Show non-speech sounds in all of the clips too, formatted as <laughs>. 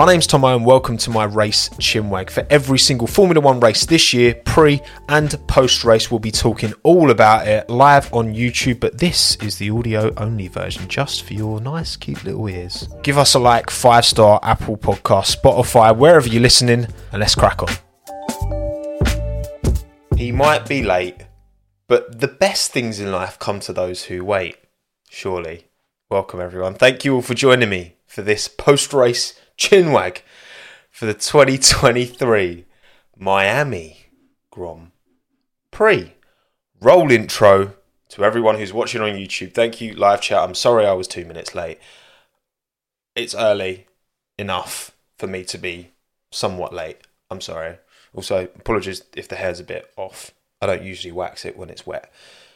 My name's Tommo and welcome to my race chinwag. For every single Formula One race this year, pre and post race, we'll be talking all about it live on YouTube, but this is the audio only version just for your nice, cute little ears. Give us a like, five star Apple Podcast, Spotify, wherever you're listening, and let's crack on. He might be late, but the best things in life come to those who wait, surely. Welcome, everyone. Thank you all for joining me for this post race chinwag for the 2023 Miami Grand Prix. Roll intro to everyone who's watching on YouTube. Thank you, live chat. I'm sorry I was two minutes late. It's early enough for me to be somewhat late. I'm sorry. Also, apologies if the hair's a bit off. I don't usually wax it when it's wet,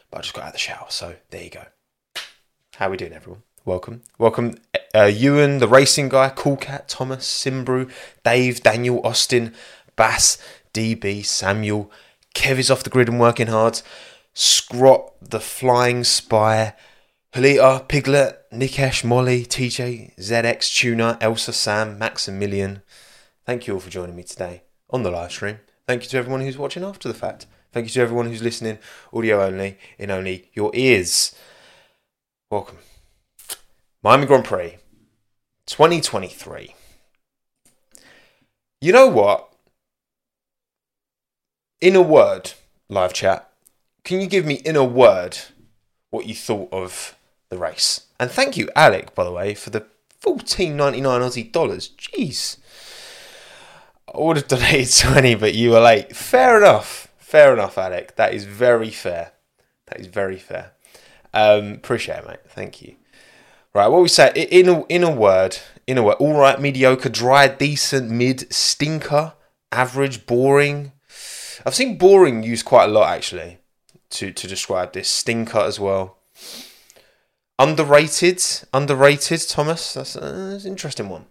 but I just got out of the shower, so there you go. How are we doing, everyone? Welcome, welcome, uh, Ewan, the racing guy, Cool Cat, Thomas, Simbrew, Dave, Daniel, Austin, Bass, DB, Samuel, Kev is off the grid and working hard, Scrot, the flying spy, Halita, Piglet, Nikesh, Molly, TJ, ZX, Tuner, Elsa, Sam, Maximilian. Thank you all for joining me today on the live stream. Thank you to everyone who's watching after the fact. Thank you to everyone who's listening audio only in only your ears. Welcome. Miami Grand Prix 2023. You know what? In a word, live chat, can you give me in a word what you thought of the race? And thank you, Alec, by the way, for the 14.99 Aussie dollars. Jeez. I would have donated <laughs> 20, but you were late. Fair enough. Fair enough, Alec. That is very fair. That is very fair. Um, appreciate it, mate. Thank you. Right, what we say in a, in a word, in a word, all right, mediocre, dry, decent, mid, stinker, average, boring. I've seen boring used quite a lot actually to to describe this stinker as well. Underrated, underrated, Thomas. That's, uh, that's an interesting one.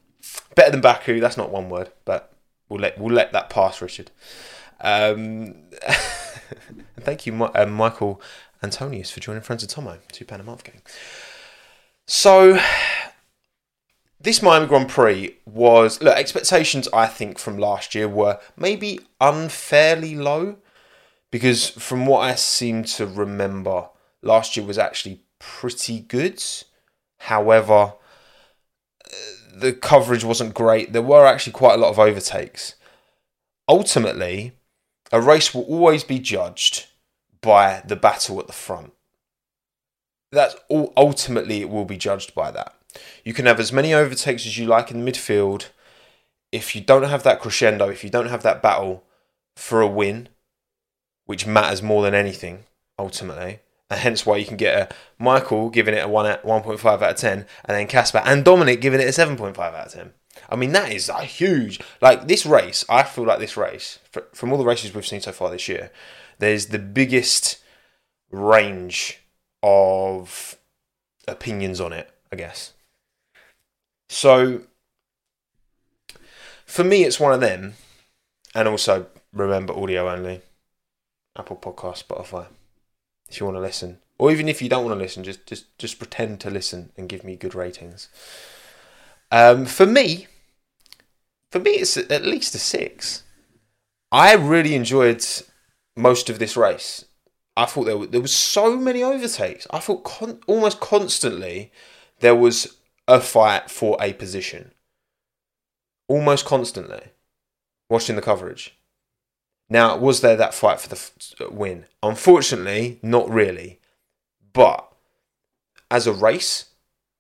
Better than Baku. That's not one word, but we'll let we'll let that pass, Richard. Um, <laughs> thank you, uh, Michael Antonius, for joining Friends of Tommo. Two pound a month gang. So, this Miami Grand Prix was look expectations. I think from last year were maybe unfairly low because from what I seem to remember, last year was actually pretty good. However, the coverage wasn't great. There were actually quite a lot of overtakes. Ultimately, a race will always be judged by the battle at the front that's all ultimately it will be judged by that. You can have as many overtakes as you like in the midfield. If you don't have that crescendo, if you don't have that battle for a win, which matters more than anything ultimately, and hence why you can get a Michael giving it a one one point five out of ten, and then Casper and Dominic giving it a seven point five out of ten. I mean that is a huge like this race. I feel like this race from all the races we've seen so far this year, there's the biggest range of opinions on it, I guess. So for me, it's one of them, and also remember audio only, Apple Podcast, Spotify. If you want to listen, or even if you don't want to listen, just just just pretend to listen and give me good ratings. Um, for me, for me, it's at least a six. I really enjoyed most of this race. I thought there were, there was so many overtakes. I thought con- almost constantly there was a fight for a position. Almost constantly, watching the coverage. Now, was there that fight for the f- win? Unfortunately, not really. But as a race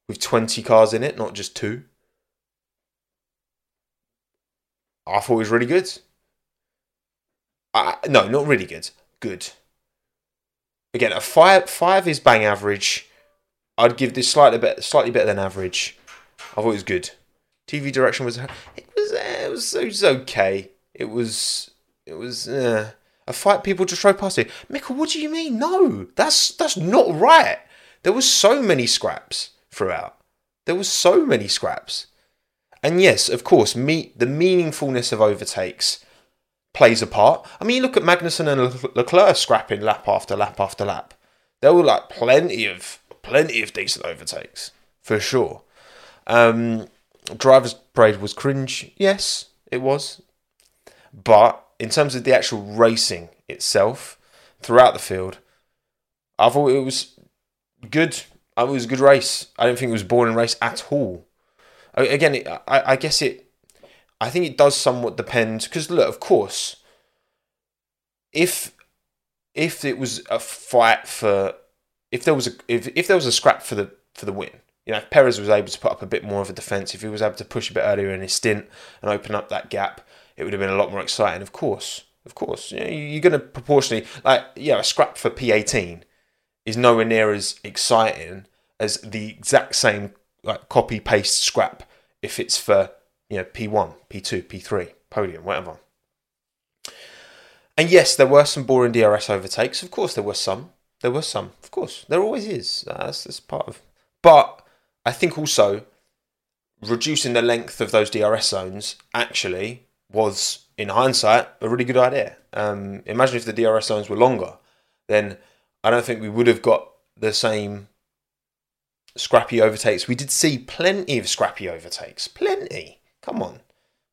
with 20 cars in it, not just two, I thought it was really good. I, no, not really good. Good again, a five five is bang average. I'd give this slightly better, slightly better than average. I thought it was good. TV direction was it was uh, it was it was okay. It was it was uh, a fight people just drove past it. Michael, what do you mean? No, that's that's not right. There was so many scraps throughout. There was so many scraps. And yes, of course, me the meaningfulness of overtakes plays a part. I mean, you look at Magnussen and Leclerc scrapping lap after lap after lap. There were like plenty of plenty of decent overtakes for sure. Um, driver's parade was cringe. Yes, it was. But in terms of the actual racing itself, throughout the field, I thought it was good. It was a good race. I don't think it was boring race at all. Again, I, I guess it. I think it does somewhat depend because look, of course, if if it was a fight for if there was a if, if there was a scrap for the for the win, you know, if Perez was able to put up a bit more of a defence, if he was able to push a bit earlier in his stint and open up that gap, it would have been a lot more exciting. Of course, of course, you know, you're going to proportionally like yeah, a scrap for P18 is nowhere near as exciting as the exact same like copy paste scrap if it's for you know P1, P2, P3, podium, whatever. And yes, there were some boring DRS overtakes. Of course, there were some. There were some. Of course, there always is. That's, that's part of. But I think also reducing the length of those DRS zones actually was, in hindsight, a really good idea. Um, imagine if the DRS zones were longer, then I don't think we would have got the same scrappy overtakes. We did see plenty of scrappy overtakes. Plenty. Come on.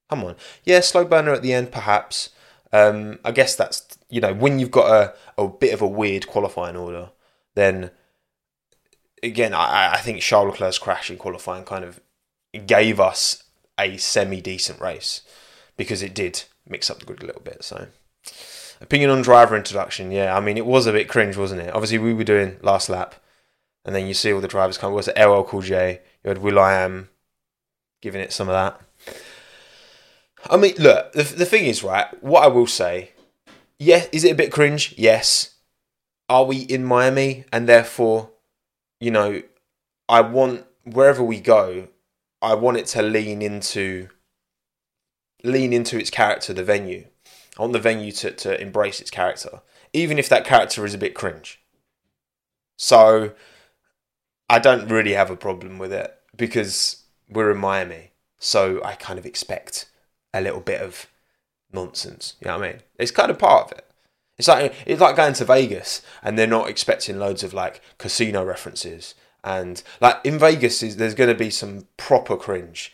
Come on. Yeah, slow burner at the end, perhaps. Um, I guess that's, you know, when you've got a, a bit of a weird qualifying order, then again, I, I think Charles Leclerc's crash in qualifying kind of gave us a semi decent race because it did mix up the grid a little bit. So, opinion on driver introduction, yeah, I mean, it was a bit cringe, wasn't it? Obviously, we were doing last lap, and then you see all the drivers come. Was it LL Cool J? You had will.i.am giving it some of that. I mean, look, the, the thing is, right, what I will say, yeah, is it a bit cringe? Yes. Are we in Miami and therefore you know, I want wherever we go, I want it to lean into lean into its character, the venue. I want the venue to, to embrace its character, even if that character is a bit cringe. So I don't really have a problem with it because we're in Miami. So I kind of expect a little bit of nonsense. You know what I mean? It's kind of part of it. It's like it's like going to Vegas and they're not expecting loads of like casino references and like in Vegas there's going to be some proper cringe,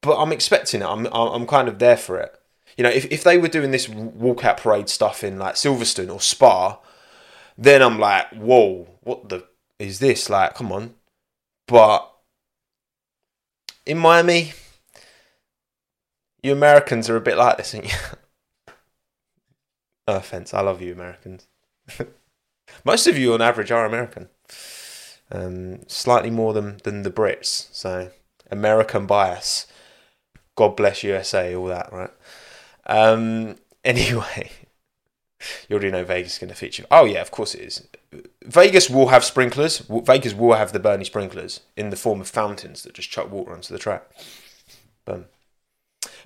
but I'm expecting it. I'm I'm kind of there for it. You know, if if they were doing this walkout parade stuff in like Silverstone or Spa, then I'm like, whoa, what the is this? Like, come on. But in Miami, you Americans are a bit like this, aren't you? <laughs> No offense, I love you, Americans. <laughs> Most of you, on average, are American. Um, slightly more than than the Brits. So American bias. God bless USA, all that, right? Um, <laughs> anyway, you already know Vegas is going to feature. Oh yeah, of course it is. Vegas will have sprinklers. Vegas will have the Bernie sprinklers in the form of fountains that just chuck water onto the track. Boom.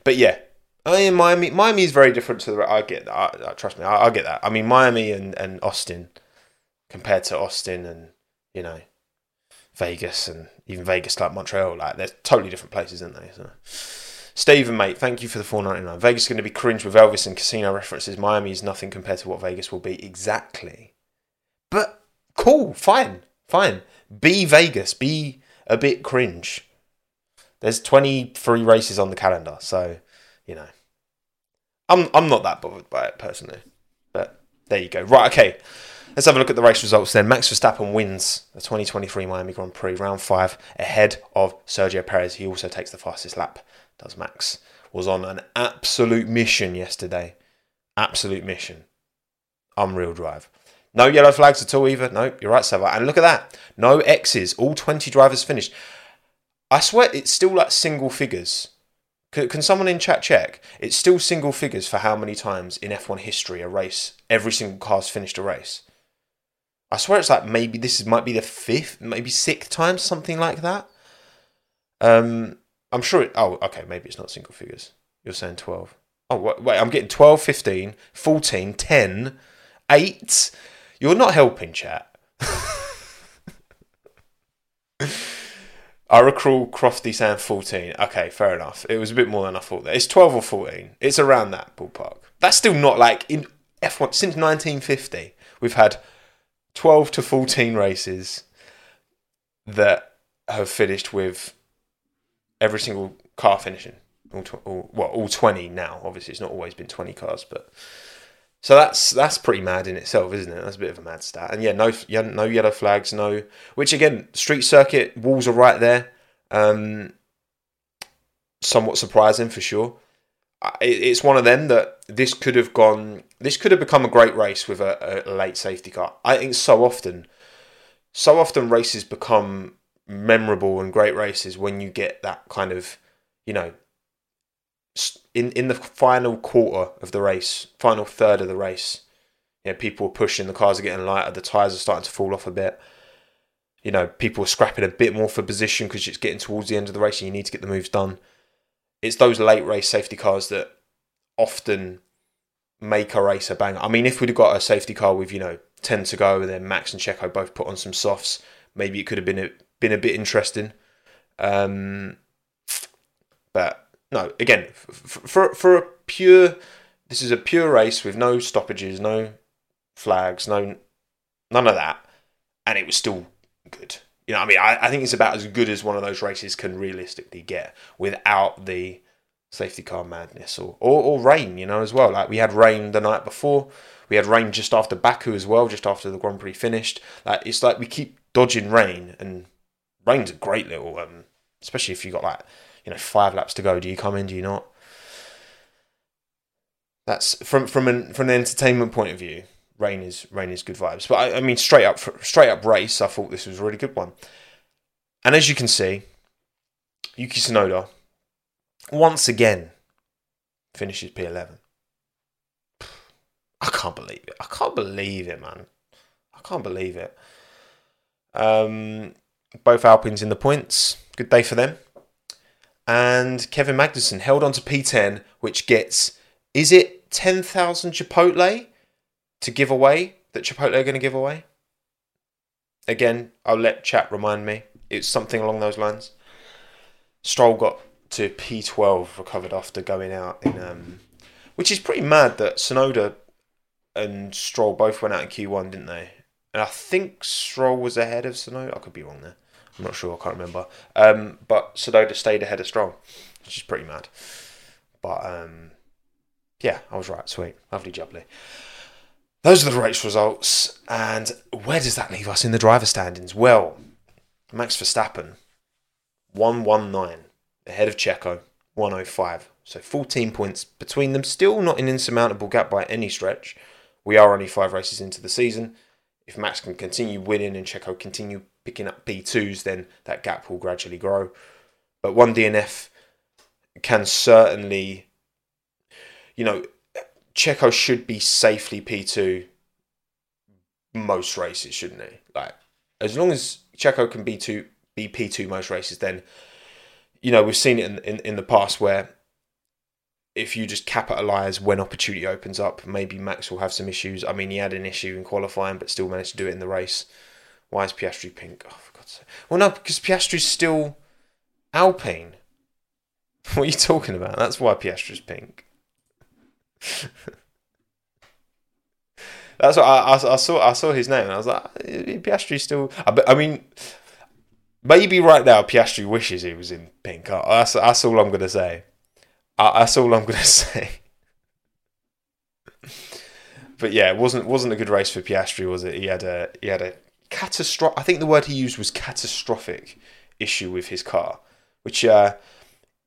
But yeah, I mean, Miami. Miami is very different to the. I get that. I, I, trust me, I, I, get that. I mean, Miami and, and Austin, compared to Austin and you know, Vegas and even Vegas like Montreal, like they're totally different places, aren't they? So, Stephen, mate, thank you for the four ninety nine. Vegas is going to be cringe with Elvis and casino references. Miami is nothing compared to what Vegas will be. Exactly. But cool, fine, fine. Be Vegas. Be a bit cringe. There's twenty three races on the calendar, so you know, I'm I'm not that bothered by it personally. But there you go. Right, okay. Let's have a look at the race results then. Max Verstappen wins the 2023 Miami Grand Prix round five ahead of Sergio Perez. He also takes the fastest lap. Does Max was on an absolute mission yesterday. Absolute mission. Unreal drive. No yellow flags at all either. No, you're right, Sava. And look at that. No X's. All 20 drivers finished. I swear it's still like single figures. Can, can someone in chat check? It's still single figures for how many times in F1 history a race, every single car's finished a race. I swear it's like maybe this is, might be the fifth, maybe sixth time, something like that. Um, I'm sure it. Oh, okay, maybe it's not single figures. You're saying 12. Oh, wait, wait I'm getting 12, 15, 14, 10, 8. You're not helping, chat. <laughs> I recall Crofty saying 14. Okay, fair enough. It was a bit more than I thought there. It's 12 or 14. It's around that ballpark. That's still not like in F1 since 1950. We've had 12 to 14 races that have finished with every single car finishing. All, tw- all well, all twenty now. Obviously, it's not always been twenty cars, but so that's that's pretty mad in itself, isn't it? That's a bit of a mad stat. And yeah, no no yellow flags, no. Which again, street circuit walls are right there. Um, somewhat surprising for sure. It's one of them that this could have gone. This could have become a great race with a, a late safety car. I think so often, so often races become memorable and great races when you get that kind of, you know, in in the final quarter of the race, final third of the race, you know, people are pushing, the cars are getting lighter, the tyres are starting to fall off a bit. You know, people are scrapping a bit more for position because it's getting towards the end of the race and you need to get the moves done. It's those late race safety cars that often make a race a banger. I mean, if we'd have got a safety car with, you know, 10 to go and then Max and Checo both put on some softs, maybe it could have been a, been a bit interesting. Um, but no, again, for for a pure, this is a pure race with no stoppages, no flags, no none of that, and it was still good. You know, I mean, I, I think it's about as good as one of those races can realistically get without the safety car madness or, or, or rain, you know, as well. Like we had rain the night before, we had rain just after Baku as well, just after the Grand Prix finished. Like it's like we keep dodging rain, and rain's a great little, um, especially if you got like you know five laps to go. Do you come in? Do you not? That's from from an from an entertainment point of view. Rain is rain is good vibes. But I, I mean, straight up straight up race. I thought this was a really good one. And as you can see, Yuki Tsunoda once again finishes P11. I can't believe it. I can't believe it, man. I can't believe it. Um, both Alpines in the points. Good day for them and Kevin Magnussen held on to P10, which gets is it ten thousand Chipotle to give away that Chipotle are going to give away? Again, I'll let chat remind me. It's something along those lines. Stroll got to P12 recovered after going out in, um, which is pretty mad that Tsunoda and Stroll both went out in Q1, didn't they? And I think Stroll was ahead of Tsunoda. I could be wrong there. I'm not sure. I can't remember. Um, but Tsunoda stayed ahead of Stroll, which is pretty mad. But um, yeah, I was right. Sweet, lovely, jubbly. Those are the race results. And where does that leave us in the driver standings? Well, Max Verstappen, 119, ahead of Checo, 105. So 14 points between them. Still not an insurmountable gap by any stretch. We are only five races into the season. If Max can continue winning and Checo continue picking up P2s, then that gap will gradually grow. But one DNF can certainly, you know, Checo should be safely P2 most races, shouldn't he? Like, as long as Checo can be two, be P2 most races, then, you know, we've seen it in, in, in the past where if you just capitalise when opportunity opens up, maybe Max will have some issues. I mean, he had an issue in qualifying, but still managed to do it in the race. Why is Piastri pink? Oh, for God's sake. Well, no, because Piastri's still Alpine. <laughs> What are you talking about? That's why Piastri's pink. <laughs> That's what I, I, I, saw. I saw his name, and I was like, eh, Piastri's still. I, I mean, maybe right now Piastri wishes he was in pink. That's, that's all I'm gonna say. That's all I'm gonna <laughs> say. but yeah, it wasn't wasn't a good race for Piastri, was it? He had a he had a catastrophic. I think the word he used was catastrophic issue with his car, which uh,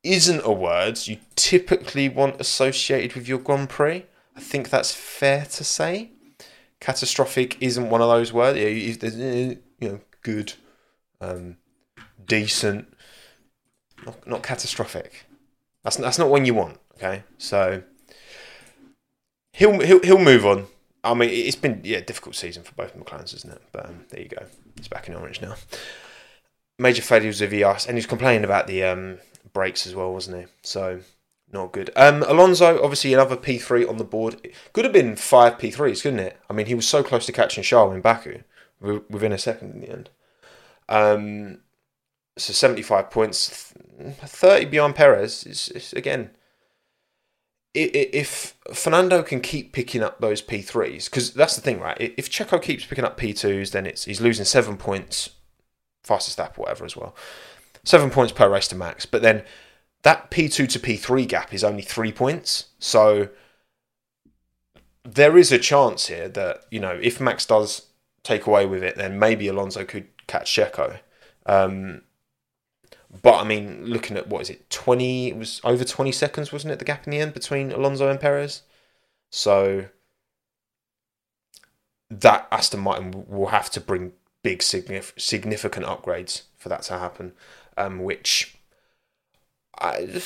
isn't a word you typically want associated with your Grand Prix. I think that's fair to say. Catastrophic isn't one of those words. You know, good, um, decent, not, not catastrophic. That's that's not one you want. Okay, so he'll he'll he'll move on. I mean, it's been yeah difficult season for both McLarens, isn't it? But um, there you go. It's back in orange now. Major failures with ES, and he's complaining about the um, brakes as well, wasn't he? So not good. Um, Alonso, obviously another P three on the board. It could have been five P threes, couldn't it? I mean, he was so close to catching Charles in Baku within a second in the end. Um, so seventy five points, thirty beyond Perez. Is again if Fernando can keep picking up those P3s, because that's the thing, right? If Checo keeps picking up P2s, then it's he's losing seven points, fastest lap, whatever, as well. seven points per race to Max. But then that P2 to P3 gap is only three points. So there is a chance here that, you know, if Max does take away with it, then maybe Alonso could catch Checo. Um, but I mean, looking at what is it, 20, it was over 20 seconds, wasn't it, the gap in the end between Alonso and Perez? So that Aston Martin will have to bring big significant upgrades for that to happen, um, which I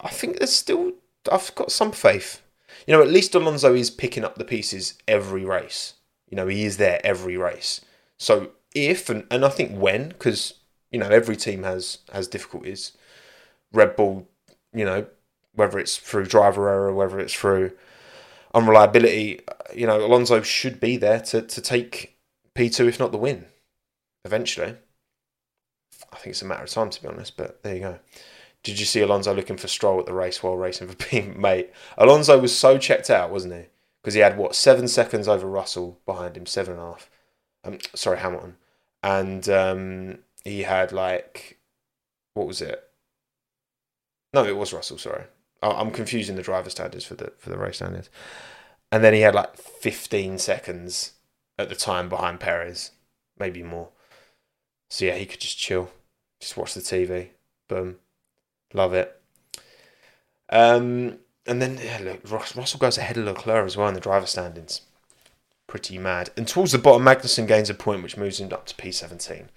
I think there's still I've got some faith. You know, at least Alonso is picking up the pieces every race. You know, he is there every race. So if and, and I think when, because you know every team has has difficulties. Red Bull, you know, whether it's through driver error, whether it's through unreliability, you know, Alonso should be there to to take P two if not the win, eventually. I think it's a matter of time to be honest, but there you go. Did you see Alonso looking for Stroll at the race while racing for <laughs> being mate? Alonso was so checked out, wasn't he? Because he had what seven seconds over Russell behind him, seven and a half. Um, sorry, Hamilton, and um, he had like what was it? No, it was Russell. Sorry, I'm confusing the driver standards for the for the race standards. And then he had like 15 seconds at the time behind Perez, maybe more. So yeah, he could just chill, just watch the TV. Boom, love it. Um, and then yeah, look, Russell goes ahead of Leclerc as well in the driver standings. Pretty mad. And towards the bottom, Magnussen gains a point, which moves him up to P17.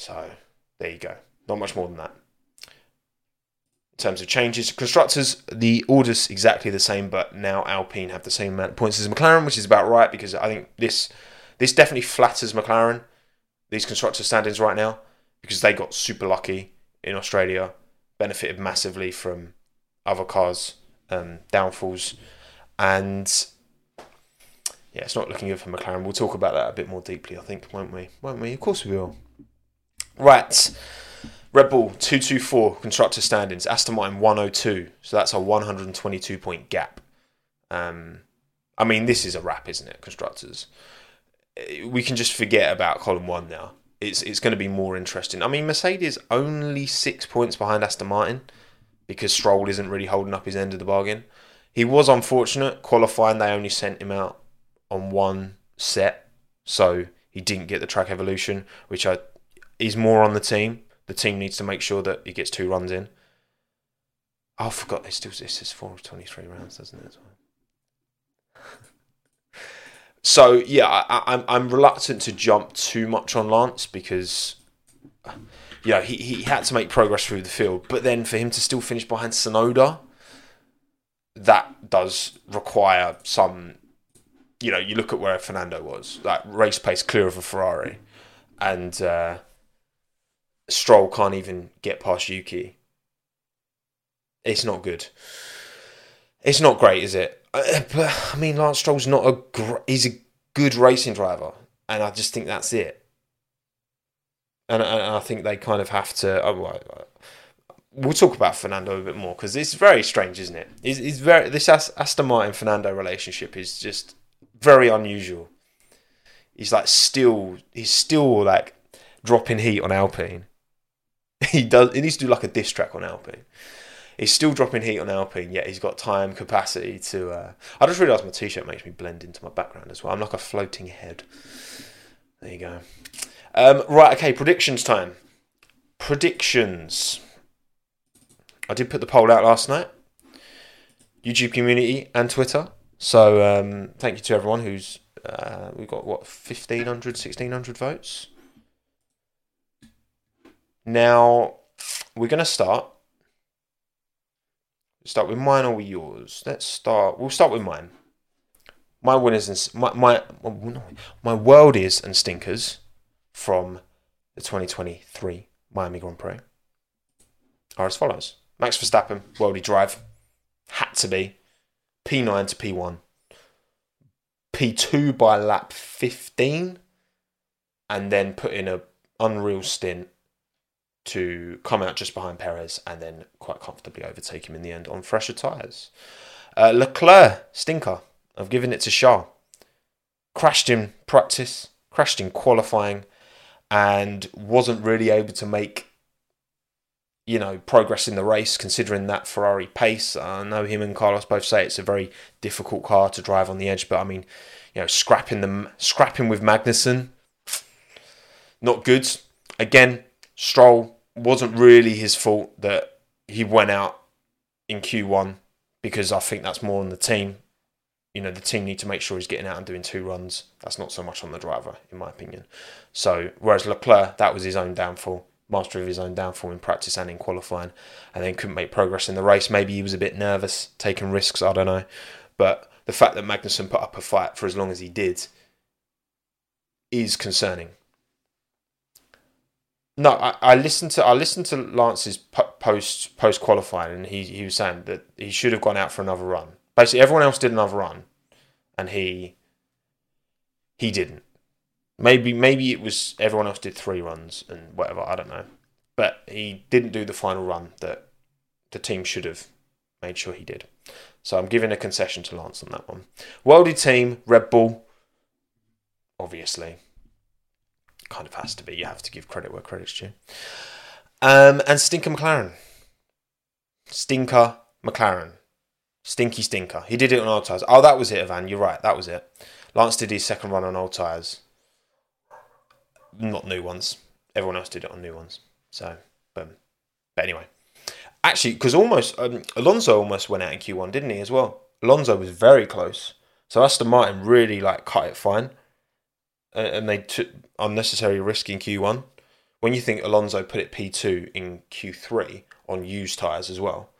So there you go. Not much more than that. In terms of changes, constructors, the order's exactly the same, but now Alpine have the same amount of points as McLaren, which is about right because I think this this definitely flatters McLaren. These constructor standings right now because they got super lucky in Australia, benefited massively from other cars' um, downfalls, and yeah, it's not looking good for McLaren. We'll talk about that a bit more deeply, I think, won't we? Won't we? Of course we will. Right. Red Bull 224 constructor standings, Aston Martin 102. So that's a 122 point gap. Um, I mean, this is a wrap, isn't it, constructors? We can just forget about column one now. It's it's going to be more interesting. I mean, Mercedes only six points behind Aston Martin because Stroll isn't really holding up his end of the bargain. He was unfortunate qualifying; they only sent him out on one set, so he didn't get the track evolution, which I he's more on the team. The team needs to make sure that he gets two runs in. Oh, I forgot. It still this is four of twenty three rounds, doesn't it? <laughs> so yeah, I, I'm I'm reluctant to jump too much on Lance because yeah, he, he had to make progress through the field, but then for him to still finish behind Tsunoda, that does require some. You know, you look at where Fernando was, like race pace clear of a Ferrari, and uh, Stroll can't even get past Yuki. It's not good. It's not great, is it? Uh, but I mean, Lance Stroll's not a gr- he's a good racing driver, and I just think that's it. And, and I think they kind of have to. Oh, well, we'll talk about Fernando a bit more because it's very strange, isn't it? It's, it's very this Aston Martin Fernando relationship is just very unusual. He's like still he's still like dropping heat on Alpine, <laughs> he does. He needs to do like a diss track on Alpine. He's still dropping heat on Alpine, yet he's got time capacity to. Uh... I just realised my t-shirt makes me blend into my background as well. I'm like a floating head. There you go. Um, right, okay. Predictions time. Predictions. I did put the poll out last night. YouTube community and Twitter. So um, thank you to everyone who's. Uh, we've got what 1500, 1600 votes. Now, we're going to start. Start with mine or with yours? Let's start. We'll start with mine. My winners and my my my worldies and stinkers from the 2023 Miami Grand Prix are as follows: Max Verstappen, worldie drive, had to be P9 to P1, P2 by lap 15, and then put in a unreal stint to come out just behind Perez and then quite comfortably overtake him in the end on fresher tyres. Uh, Leclerc, stinker. I've given it to Charles. Crashed in practice, crashed in qualifying, and wasn't really able to make you know, progress in the race, considering that Ferrari pace. I know him and Carlos both say it's a very difficult car to drive on the edge, but I mean, you know, scrapping them, scrapping with Magnussen, not good. Again, Stroll wasn't really his fault that he went out in Q1 because I think that's more on the team. You know, the team need to make sure he's getting out and doing two runs. That's not so much on the driver, in my opinion. So, whereas Leclerc, that was his own downfall master of his own downfall in practice and in qualifying, and then couldn't make progress in the race. Maybe he was a bit nervous, taking risks. I don't know, but the fact that Magnussen put up a fight for as long as he did is concerning. No, I, I listened to I listened to Lance's post post qualifying, and he he was saying that he should have gone out for another run. Basically, everyone else did another run, and he he didn't. Maybe maybe it was everyone else did three runs and whatever. I don't know, but he didn't do the final run that the team should have made sure he did. So I'm giving a concession to Lance on that one. Worldy team, Red Bull, obviously, kind of has to be. You have to give credit where credit's due. Um, and Stinker McLaren. Stinker McLaren. Stinky Stinker. He did it on old tyres. Oh, that was it, Ivan. You're right. That was it. Lance did his second run on old tyres not new ones. Everyone else did it on new ones. So, boom. But anyway, actually, because almost um, Alonso almost went out in Q1, didn't he as well? Alonso was very close. So Aston Martin really like cut it fine, and, they took unnecessary risk in Q1. When you think Alonso put it P2 in Q3 on used tires as well,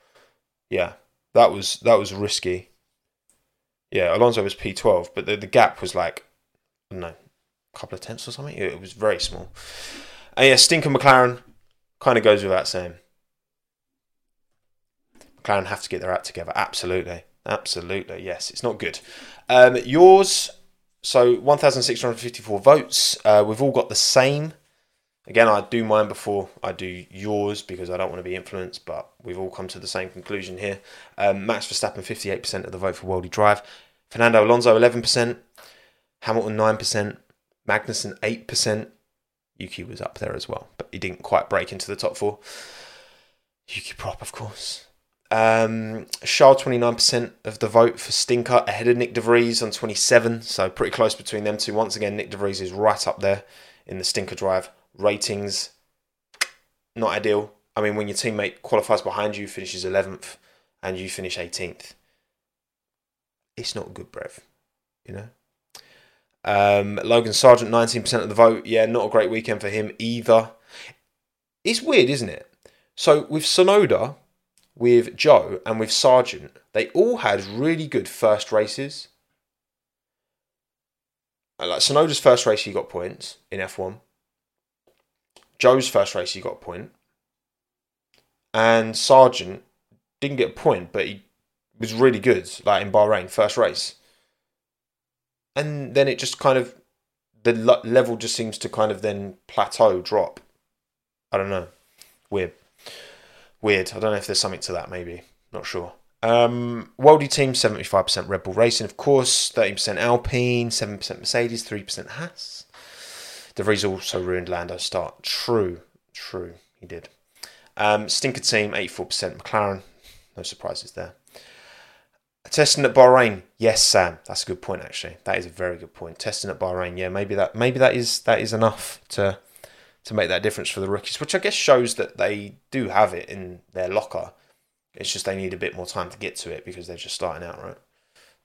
yeah, that was that was risky. Yeah, Alonso was P12, but the, the gap was like, no, a couple of tenths or something. It was very small. And yeah, Stinker McLaren kind of goes without saying. McLaren have to get their act together. Absolutely. Absolutely. Yes, it's not good. Um, yours, so 1,654 votes. Uh, we've all got the same. Again, I do mine before I do yours because I don't want to be influenced, but we've all come to the same conclusion here. Um, Max Verstappen, 58% of the vote for Worldy Drive. Fernando Alonso, 11%. Hamilton, 9%. Magnussen 8%. Yuki was up there as well, but he didn't quite break into the top four. Yuki Prop, of course. Um, Charles 29% of the vote for Stinker ahead of Nick De Vries on 27, so pretty close between them two. Once again, Nick De Vries is right up there in the Stinker Drive ratings. Not ideal. I mean, when your teammate qualifies behind you, finishes 11th, and you finish 18th, it's not good, Brev. You know? Um, Logan Sargeant, 19% of the vote. Yeah, not a great weekend for him either. It's weird, isn't it? So with Tsunoda, with Zhou and with Sargeant, they all had really good first races. Uh, like Tsunoda's first race, he got points in F1. Zhou's first race, he got a point. And Sargeant didn't get a point, but he was really good, like in Bahrain, first race and then it just kind of the level just seems to kind of then plateau, drop. I don't know. Weird. Weird. I don't know if there's something to that. Maybe. Not sure. Um, Worldy team 75% Red Bull Racing, of course. 13% Alpine, 7% Mercedes, 3% Haas. De Vries also ruined Lando's start. True. True. He did. Um, Stinker team 84% McLaren. No surprises there. Testing at Bahrain, yes, Sam. That's a good point. Actually, that is a very good point. Testing at Bahrain, yeah, maybe that maybe that is that is enough to to make that difference for the rookies, which I guess shows that they do have it in their locker. It's just they need a bit more time to get to it because they're just starting out, right?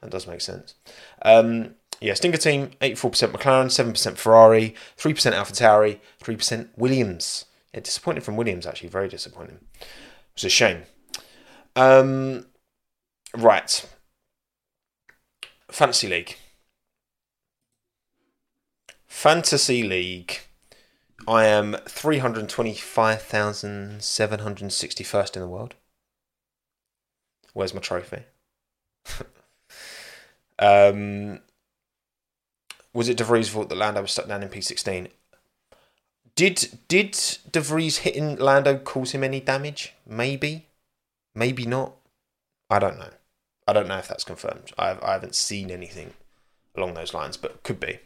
That does make sense. Um, yeah, Stinker team, 84% McLaren, 7% Ferrari, 3% AlphaTauri, 3% Williams. Yeah, disappointed from Williams, actually, very disappointing. It's a shame. Um, right. Fantasy League. Fantasy League. I am 325,761st in the world. Where's my trophy? <laughs> um, was it De Vries' fault that Lando was stuck down in P16? Did did De Vries hitting Lando cause him any damage? Maybe, maybe not. I don't know. I don't know if that's confirmed. I I haven't seen anything along those lines, but could be.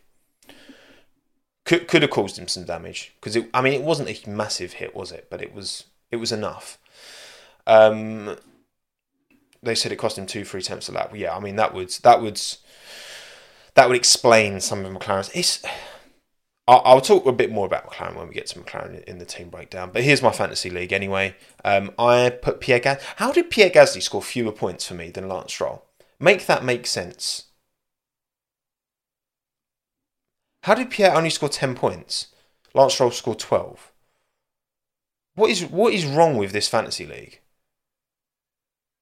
Could could have caused him some damage because it. I mean it wasn't a massive hit, was it? But it was It was enough. Um, they said it cost him two, three tenths a lap. Yeah, I mean that would that would that would explain some of McLaren's. It's I'll, I'll talk a bit more about McLaren when we get to McLaren in the team breakdown. But here's my fantasy league anyway. Um, I put Pierre Gasly. How did Pierre Gasly score fewer points for me than Lance Stroll? Make that make sense. How did Pierre only score ten points? Lance Stroll scored twelve. What is what is wrong with this fantasy league?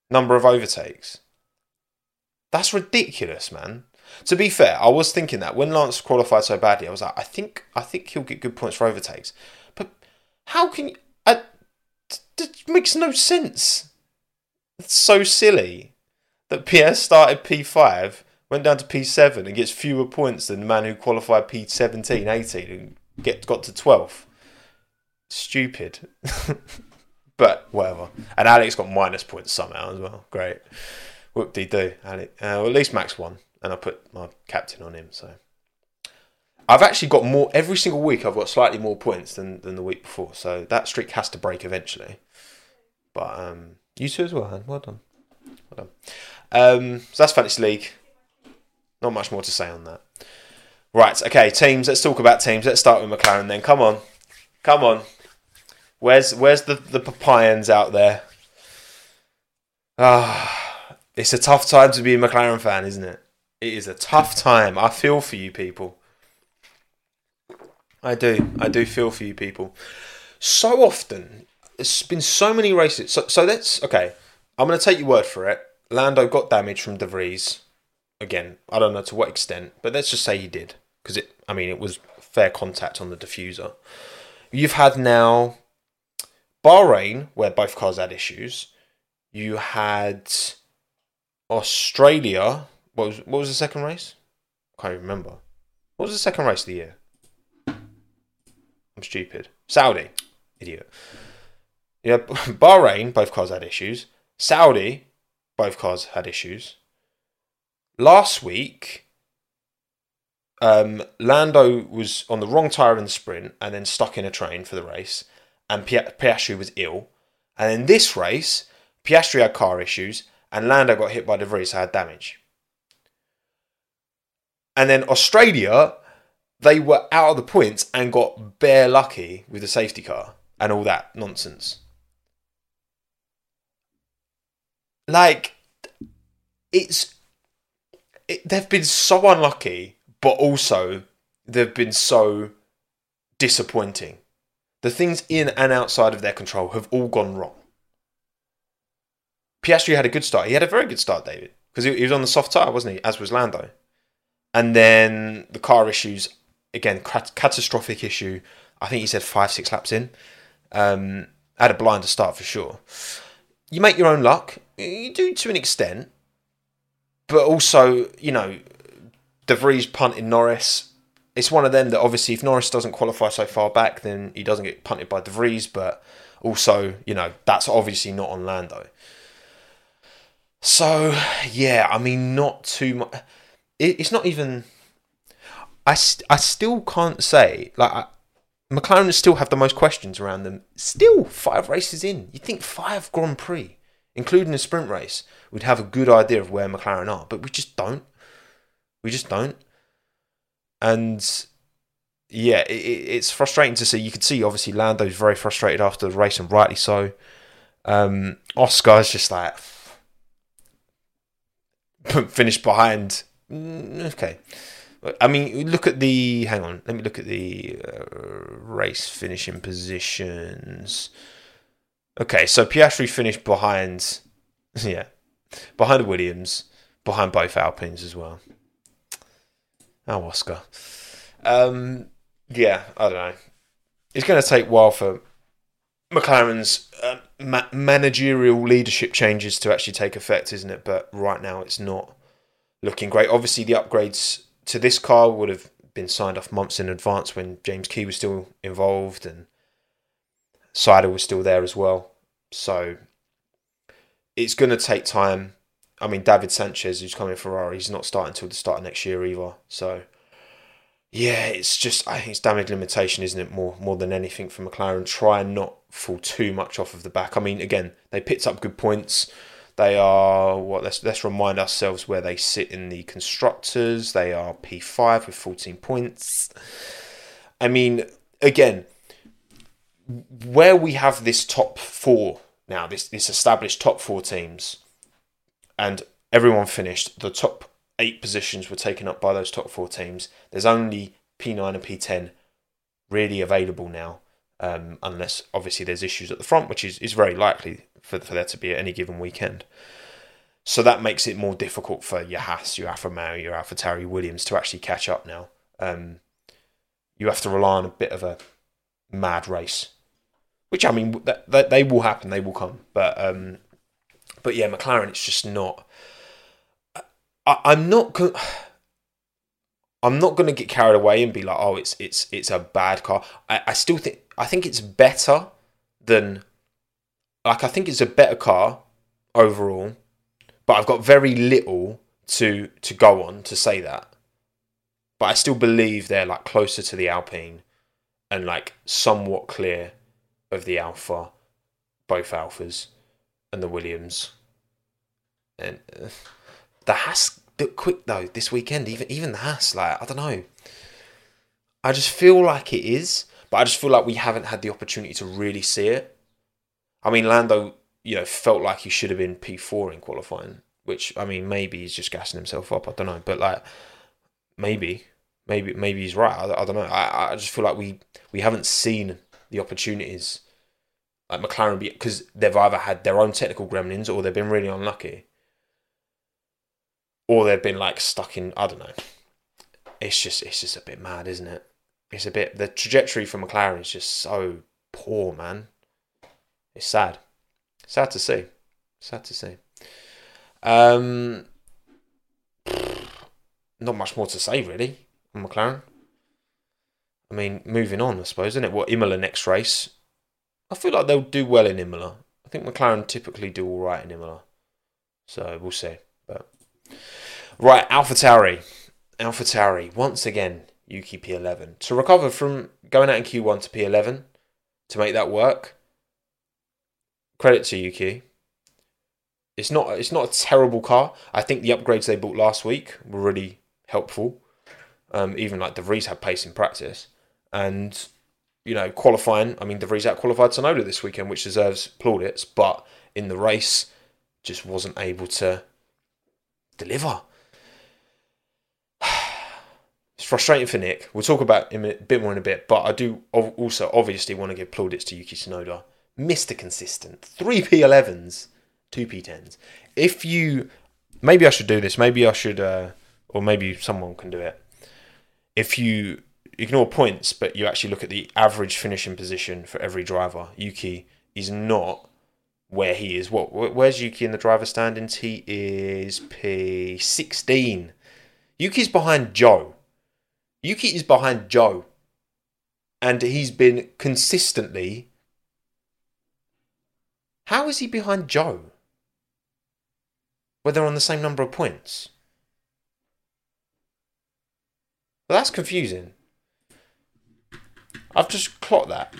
Number of overtakes. That's ridiculous, man. To be fair, I was thinking that when Lance qualified so badly, I was like, I think I think he'll get good points for overtakes. But how can you? Makes no sense. It's so silly that Pierre started P5, went down to P7, and gets fewer points than the man who qualified P17, 18, and get got to 12th. Stupid. <laughs> but whatever. And Alex got minus points somehow as well. Great. Whoop de do, Alex. Uh, well, at least Max won and I put my captain on him. So I've actually got more every single week. I've got slightly more points than than the week before. So that streak has to break eventually. But um, you too as well, man. Well done. Well done. Um, so that's fantasy league. Not much more to say on that. Right. Okay. Teams. Let's talk about teams. Let's start with McLaren. Then come on, come on. Where's where's the the Papayans out there? Ah, it's a tough time to be a McLaren fan, isn't it? It is a tough time. I feel for you people. I do. I do feel for you people. So often, there's been so many races. So, so that's okay. I'm going to take your word for it. Lando got damage from De Vries. Again, I don't know to what extent, but let's just say he did because it. I mean, it was fair contact on the diffuser. You've had now Bahrain, where both cars had issues. You had Australia, what was what was the second race? I can't remember. What was the second race of the year? I'm stupid. Saudi, idiot. Yeah, <laughs> Bahrain, both cars had issues. Saudi, both cars had issues. Last week, um, Lando was on the wrong tyre in the sprint and then stuck in a train for the race, and Piastri was ill. And in this race, Piastri had car issues, and Lando got hit by De Vries, so had damage. And then Australia, they were out of the points and got bare lucky with the safety car and all that nonsense. Like, it's. It, they've been so unlucky, but also they've been so disappointing. The things in and outside of their control have all gone wrong. Piastri had a good start. He had a very good start, David, because he, he was on the soft tyre, wasn't he? As was Lando. And then the car issues, again, catastrophic issue. I think he said five, six laps in. Um, had a blinder start for sure. You make your own luck. You do to an extent. But also, you know, De Vries punting Norris. It's one of them that obviously, if Norris doesn't qualify so far back, then he doesn't get punted by De Vries. But also, you know, that's obviously not on Lando. So, yeah, I mean, not too much it, it's not even. I, st- I still can't say like I, McLaren still have the most questions around them. Still five races in, you'd think five Grand Prix, including a sprint race, we'd have a good idea of where McLaren are, but we just don't. We just don't. And yeah, it, it's frustrating to see. You can see obviously Lando's very frustrated after the race, and rightly so. Um, Oscar's just like <laughs> finished behind Mm, okay. I mean, look at the. Hang on. Let me look at the uh, race finishing positions. Okay, so Piastri finished behind. <laughs> Yeah, behind Williams, behind both Alpines as well. Oh, Oscar. Um, yeah, I don't know. It's going to take a while for McLaren's uh, ma- managerial leadership changes to actually take effect, isn't it? But right now, it's not looking great. Obviously, the upgrades to this car would have been signed off months in advance when James Key was still involved and Seidl was still there as well. So it's going to take time. I mean, David Sanchez, who's coming Ferrari, he's not starting until the start of next year either. So yeah, it's just I think it's damage limitation, isn't it? More more than anything for McLaren. Try and not fall too much off of the back. I mean, again, they picked up good points. They are what? Let's let's remind ourselves where they sit in the constructors. They are P five with fourteen points. I mean, again, where we have this top four now, this this established top four teams, and everyone finished. The top eight positions were taken up by those top four teams. There's only P9 and P10 really available now, um, unless obviously there's issues at the front, which is, is very likely for, for there to be at any given weekend. So that makes it more difficult for your Haas, your Alfa Romeo, your AlphaTauri Williams to actually catch up now. Um, you have to rely on a bit of a mad race, which I mean that, they will happen, they will come, but um, but yeah, McLaren, it's just not. I, I'm not. Con- I'm not going to get carried away and be like, oh, it's it's it's a bad car. I, I still think I think it's better than like I think it's a better car overall, but I've got very little to to go on to say that. But I still believe they're like closer to the Alpine and like somewhat clear of the Alpha, both Alphas, and the Williams. And uh, the Haas bit quick though this weekend. Even even the Haas, like I don't know. I just feel like it is, but I just feel like we haven't had the opportunity to really see it. I mean, Lando, you know, felt like he should have been P four in qualifying, which I mean, maybe he's just gassing himself up. I don't know, but like maybe, maybe, maybe he's right. I, I don't know. I, I just feel like we we haven't seen the opportunities like McLaren because they've either had their own technical gremlins or they've been really unlucky or they've been like stuck in I don't know. It's just it's just a bit mad, isn't it? It's a bit the trajectory for McLaren is just so poor, man. It's sad. Sad to see. Sad to see. Um, <sighs> not much more to say really on McLaren. I mean, moving on, I suppose, isn't it? What Imola next race? I feel like they'll do well in Imola. I think McLaren typically do all right in Imola, so we'll see. But Right, AlphaTauri. Alpha Tauri, once again, Yuki P11. To recover from going out in Q1 to P11, to make that work, credit to Yuki. It's not it's not a terrible car. I think the upgrades they bought last week were really helpful. Um, even like De Vries had pace in practice, and you know qualifying. I mean, De Vries out qualified Tsunoda this weekend, which deserves plaudits, but in the race, just wasn't able to deliver. <sighs> It's frustrating for Nick. We'll talk about him a bit more in a bit, but I do also obviously want to give plaudits to Yuki Tsunoda. Mr. Consistent. 3 P11s, 2 P10s. If you. Maybe I should do this. Maybe I should. Uh, or maybe someone can do it. If you ignore points, but you actually look at the average finishing position for every driver, Yuki is not where he is. What? Where's Yuki in the driver standings? He is P16. Yuki's behind Joe. Yuki is behind Joe. And he's been consistently. How is he behind Joe? Where they're on the same number of points? Well, that's confusing. I've just clocked that.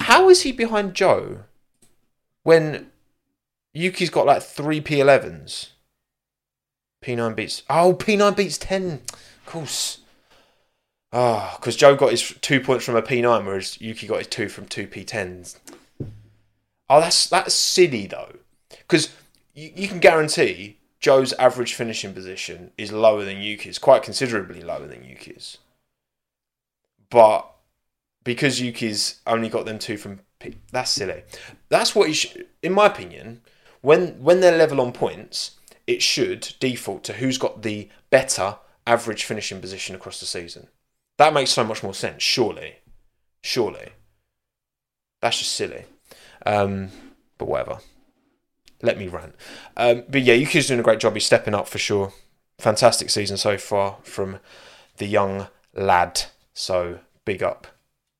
How is he behind Joe when Yuki's got like three P11s? P9 beats. Oh, P9 beats 10. Of course. Ah, oh, because Joe got his two points from a P9, whereas Yuki got his two from two P10s. Oh, that's that's silly though, because you, you can guarantee Joe's average finishing position is lower than Yuki's, quite considerably lower than Yuki's. But because Yuki's only got them two from P, that's silly. That's what he should, in my opinion, when when they're level on points, it should default to who's got the better average finishing position across the season. That makes so much more sense, surely. Surely. That's just silly. Um, but whatever. Let me rant. Um, but yeah, Yuki's doing a great job. He's stepping up for sure. Fantastic season so far from the young lad. So big up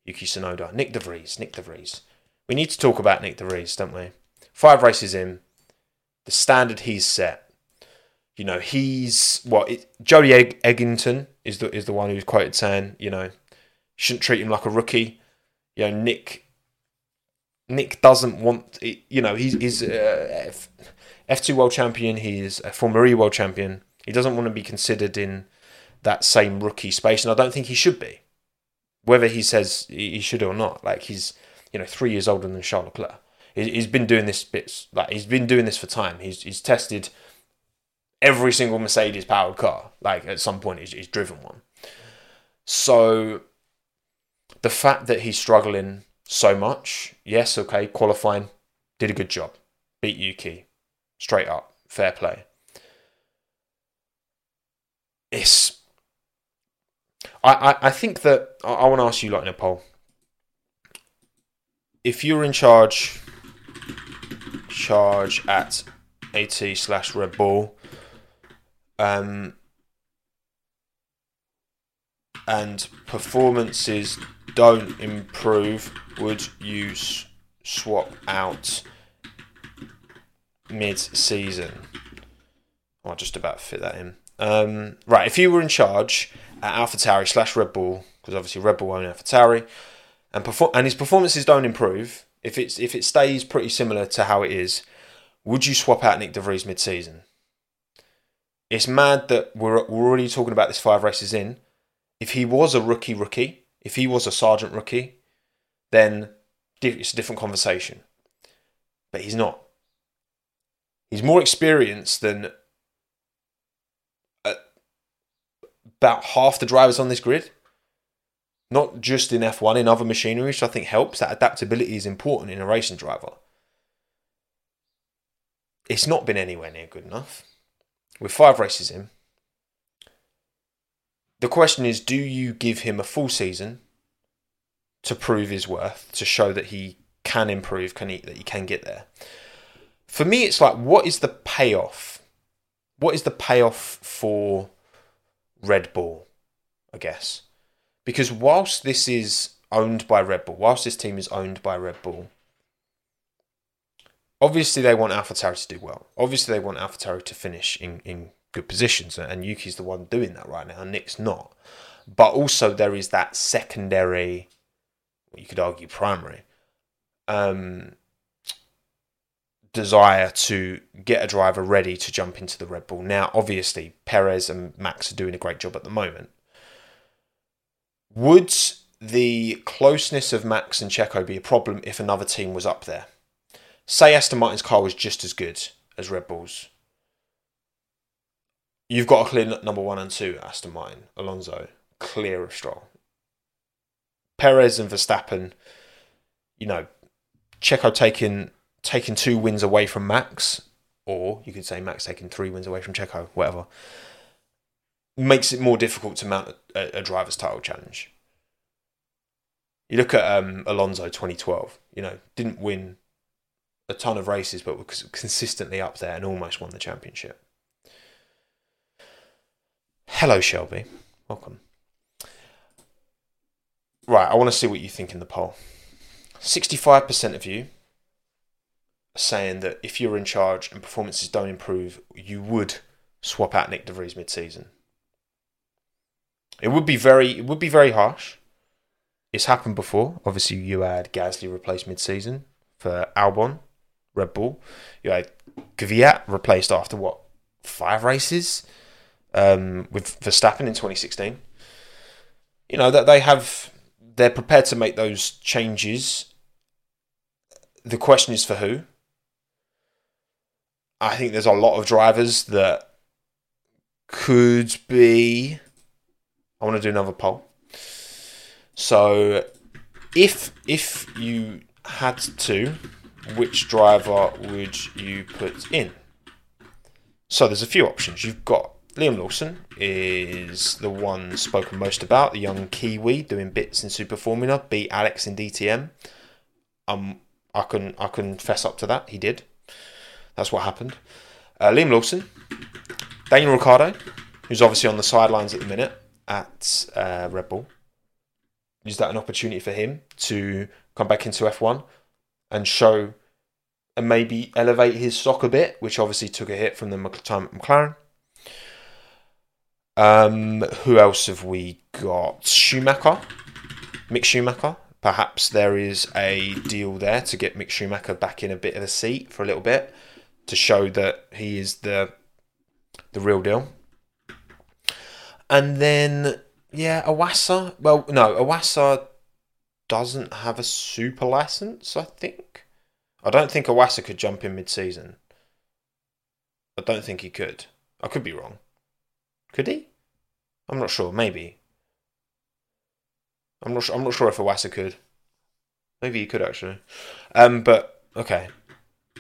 Yuki Tsunoda. Nick De Vries. Nick De Vries. We need to talk about Nick De Vries, don't we? Five races in. The standard he's set you know, he's what it, Jody Egg, Egginton is the is the one who's quoted saying, you know, shouldn't treat him like a rookie. You know, Nick Nick doesn't want, you know, he's, he's uh, F2 world champion, he's a former E world champion. He doesn't want to be considered in that same rookie space, and I don't think he should be. Whether he says he should or not, like he's, you know, three years older than Charles Leclerc. He's been doing this bits like he's been doing this for time. He's he's tested every single Mercedes powered car. Like at some point, he's, he's driven one. So the fact that he's struggling so much, yes, okay, qualifying, did a good job, beat Yuki, straight up, fair play. It's. I, I, I think that I, I want to ask you, like in a poll, if you're in charge, charge at AT slash Red Bull, um, and performances don't improve, would you s- swap out mid season? I'll just about fit that in. Um, right, if you were in charge at AlphaTauri slash Red Bull, because obviously Red Bull own AlphaTauri, and perform and his performances don't improve, if it's if it stays pretty similar to how it is, would you swap out Nick De Vries mid season? It's mad that we're we're already talking about this five races in if he was a rookie rookie, if he was a Sargeant rookie, then it's a different conversation. But he's not. He's more experienced than uh, about half the drivers on this grid. Not just in F1, in other machinery, which I think helps. That adaptability is important in a racing driver. It's not been anywhere near good enough. With five races in, the question is do you give him a full season to prove his worth, to show that he can improve, can he, that he can get there? For me, it's like, what is the payoff? What is the payoff for Red Bull, I guess? Because whilst this is owned by Red Bull, whilst this team is owned by Red Bull, obviously they want AlphaTauri to do well. Obviously they want AlphaTauri to finish in, in good positions, and Yuki's the one doing that right now. and Nick's not. But also there is that secondary, you could argue primary, um, desire to get a driver ready to jump into the Red Bull. Now, obviously, Perez and Max are doing a great job at the moment. Would the closeness of Max and Checo be a problem if another team was up there? Say Aston Martin's car was just as good as Red Bull's You've got a clear number one and two, Aston Martin, Alonso, clear of Stroll. Perez and Verstappen, you know, Checo taking taking two wins away from Max, or you could say Max taking three wins away from Checo, whatever, makes it more difficult to mount a, a driver's title challenge. You look at um, Alonso 2012, you know, didn't win a ton of races, but was consistently up there and almost won the championship. Hello, Shelby. Welcome. Right, I want to see what you think in the poll. 65% of you saying that if you're in charge and performances don't improve, you would swap out Nick De Vries mid-season. It would be very, it would be very harsh. It's happened before. Obviously, you had Gasly replaced mid-season for Albon, Red Bull. You had Kvyat replaced after what five races um, with Verstappen in 2016. You know that they have they're prepared to make those changes. The question is for who. I think there's a lot of drivers that could be. I want to do another poll. So, if if you had to, which driver would you put in? So there's a few options. You've got Liam Lawson is the one spoken most about, the young Kiwi doing bits in Super Formula, beat Alex in DTM. Um, I can I can fess up to that. He did. That's what happened. Uh, Liam Lawson, Daniel Ricciardo, who's obviously on the sidelines at the minute at uh, Red Bull. Is that an opportunity for him to come back into F1 and show and maybe elevate his stock a bit, which obviously took a hit from the time at McLaren? Um, who else have we got? Schumacher, Mick Schumacher, perhaps there is a deal there to get Mick Schumacher back in a bit of a seat for a little bit to show that he is the the real deal. And then yeah, Iwasa. Well, no, Iwasa doesn't have a super license. I think. I don't think Iwasa could jump in mid-season. I don't think he could. I could be wrong. Could he? I'm not sure. Maybe. I'm not. Sure, I'm not sure if Iwasa could. Maybe he could actually. Um, but okay.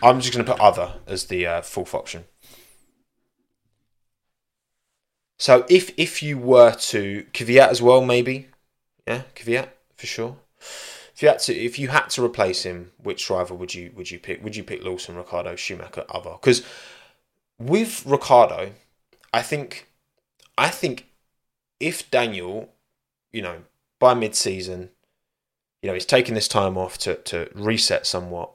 I'm just going to put other as the uh, fourth option. So if if you were to Kvyat as well, maybe, yeah, Kvyat for sure. If you had to, if you had to replace him, which driver would you would you pick? Would you pick Lawson, Ricciardo, Schumacher, other? Because with Ricciardo, I think, I think if Daniel, you know, by mid-season, you know, he's taking this time off to to reset somewhat.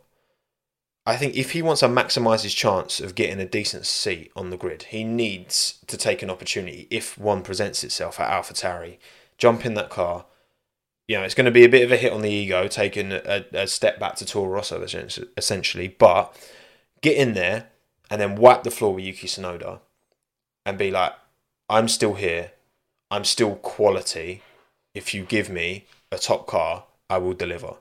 I think if he wants to maximise his chance of getting a decent seat on the grid, he needs to take an opportunity if one presents itself at AlphaTauri, jump in that car. You know, it's going to be a bit of a hit on the ego, taking a, a step back to Toro Rosso essentially, but get in there and then wipe the floor with Yuki Tsunoda and be like, I'm still here. I'm still quality. If you give me a top car, I will deliver.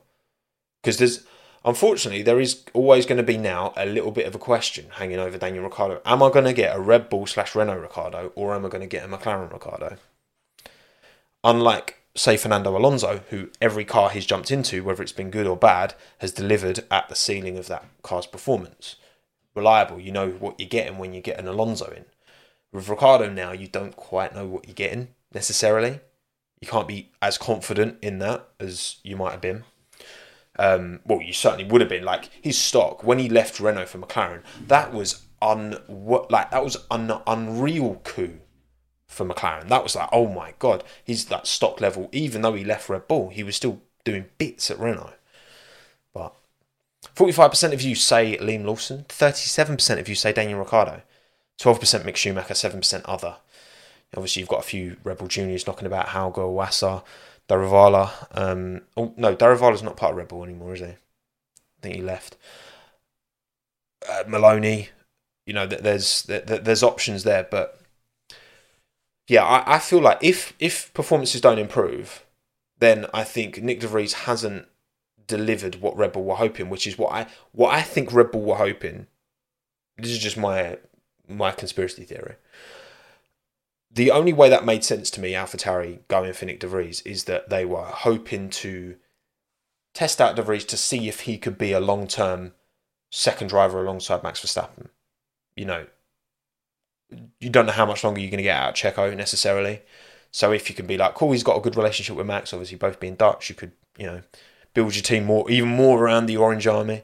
Because there's Unfortunately, there is always going to be now a little bit of a question hanging over Daniel Ricciardo. Am I going to get a Red Bull slash Renault Ricciardo or am I going to get a McLaren Ricciardo? Unlike, say, Fernando Alonso, who every car he's jumped into, whether it's been good or bad, has delivered at the ceiling of that car's performance. Reliable, you know what you're getting when you get an Alonso in. With Ricciardo now, you don't quite know what you're getting necessarily. You can't be as confident in that as you might have been. Um, well, you certainly would have been like his stock when he left Renault for McLaren. That was un like that was an unreal coup for McLaren. That was like, oh my god, he's that stock level. Even though he left Red Bull, he was still doing bits at Renault. But forty-five percent of you say Liam Lawson. Thirty-seven percent of you say Daniel Ricciardo. Twelve percent Mick Schumacher. Seven percent other. Obviously, you've got a few Red Bull juniors knocking about Hauger, Wassa. Daruvala. Um, oh no, Daruvala's not part of Red Bull anymore, is he? I think he left. Uh, Maloney, you know, there's there's options there, but yeah, I, I feel like if if performances don't improve, then I think Nick De Vries hasn't delivered what Red Bull were hoping, which is what I what I think Red Bull were hoping. This is just my my conspiracy theory the only way that made sense to me, AlphaTauri going for Nick De Vries, is that they were hoping to test out De Vries to see if he could be a long term second driver alongside Max Verstappen. You know, you don't know how much longer you're going to get out of Checo necessarily. So if you can be like, cool, he's got a good relationship with Max, obviously both being Dutch, you could, you know, build your team more, even more around the Orange Army.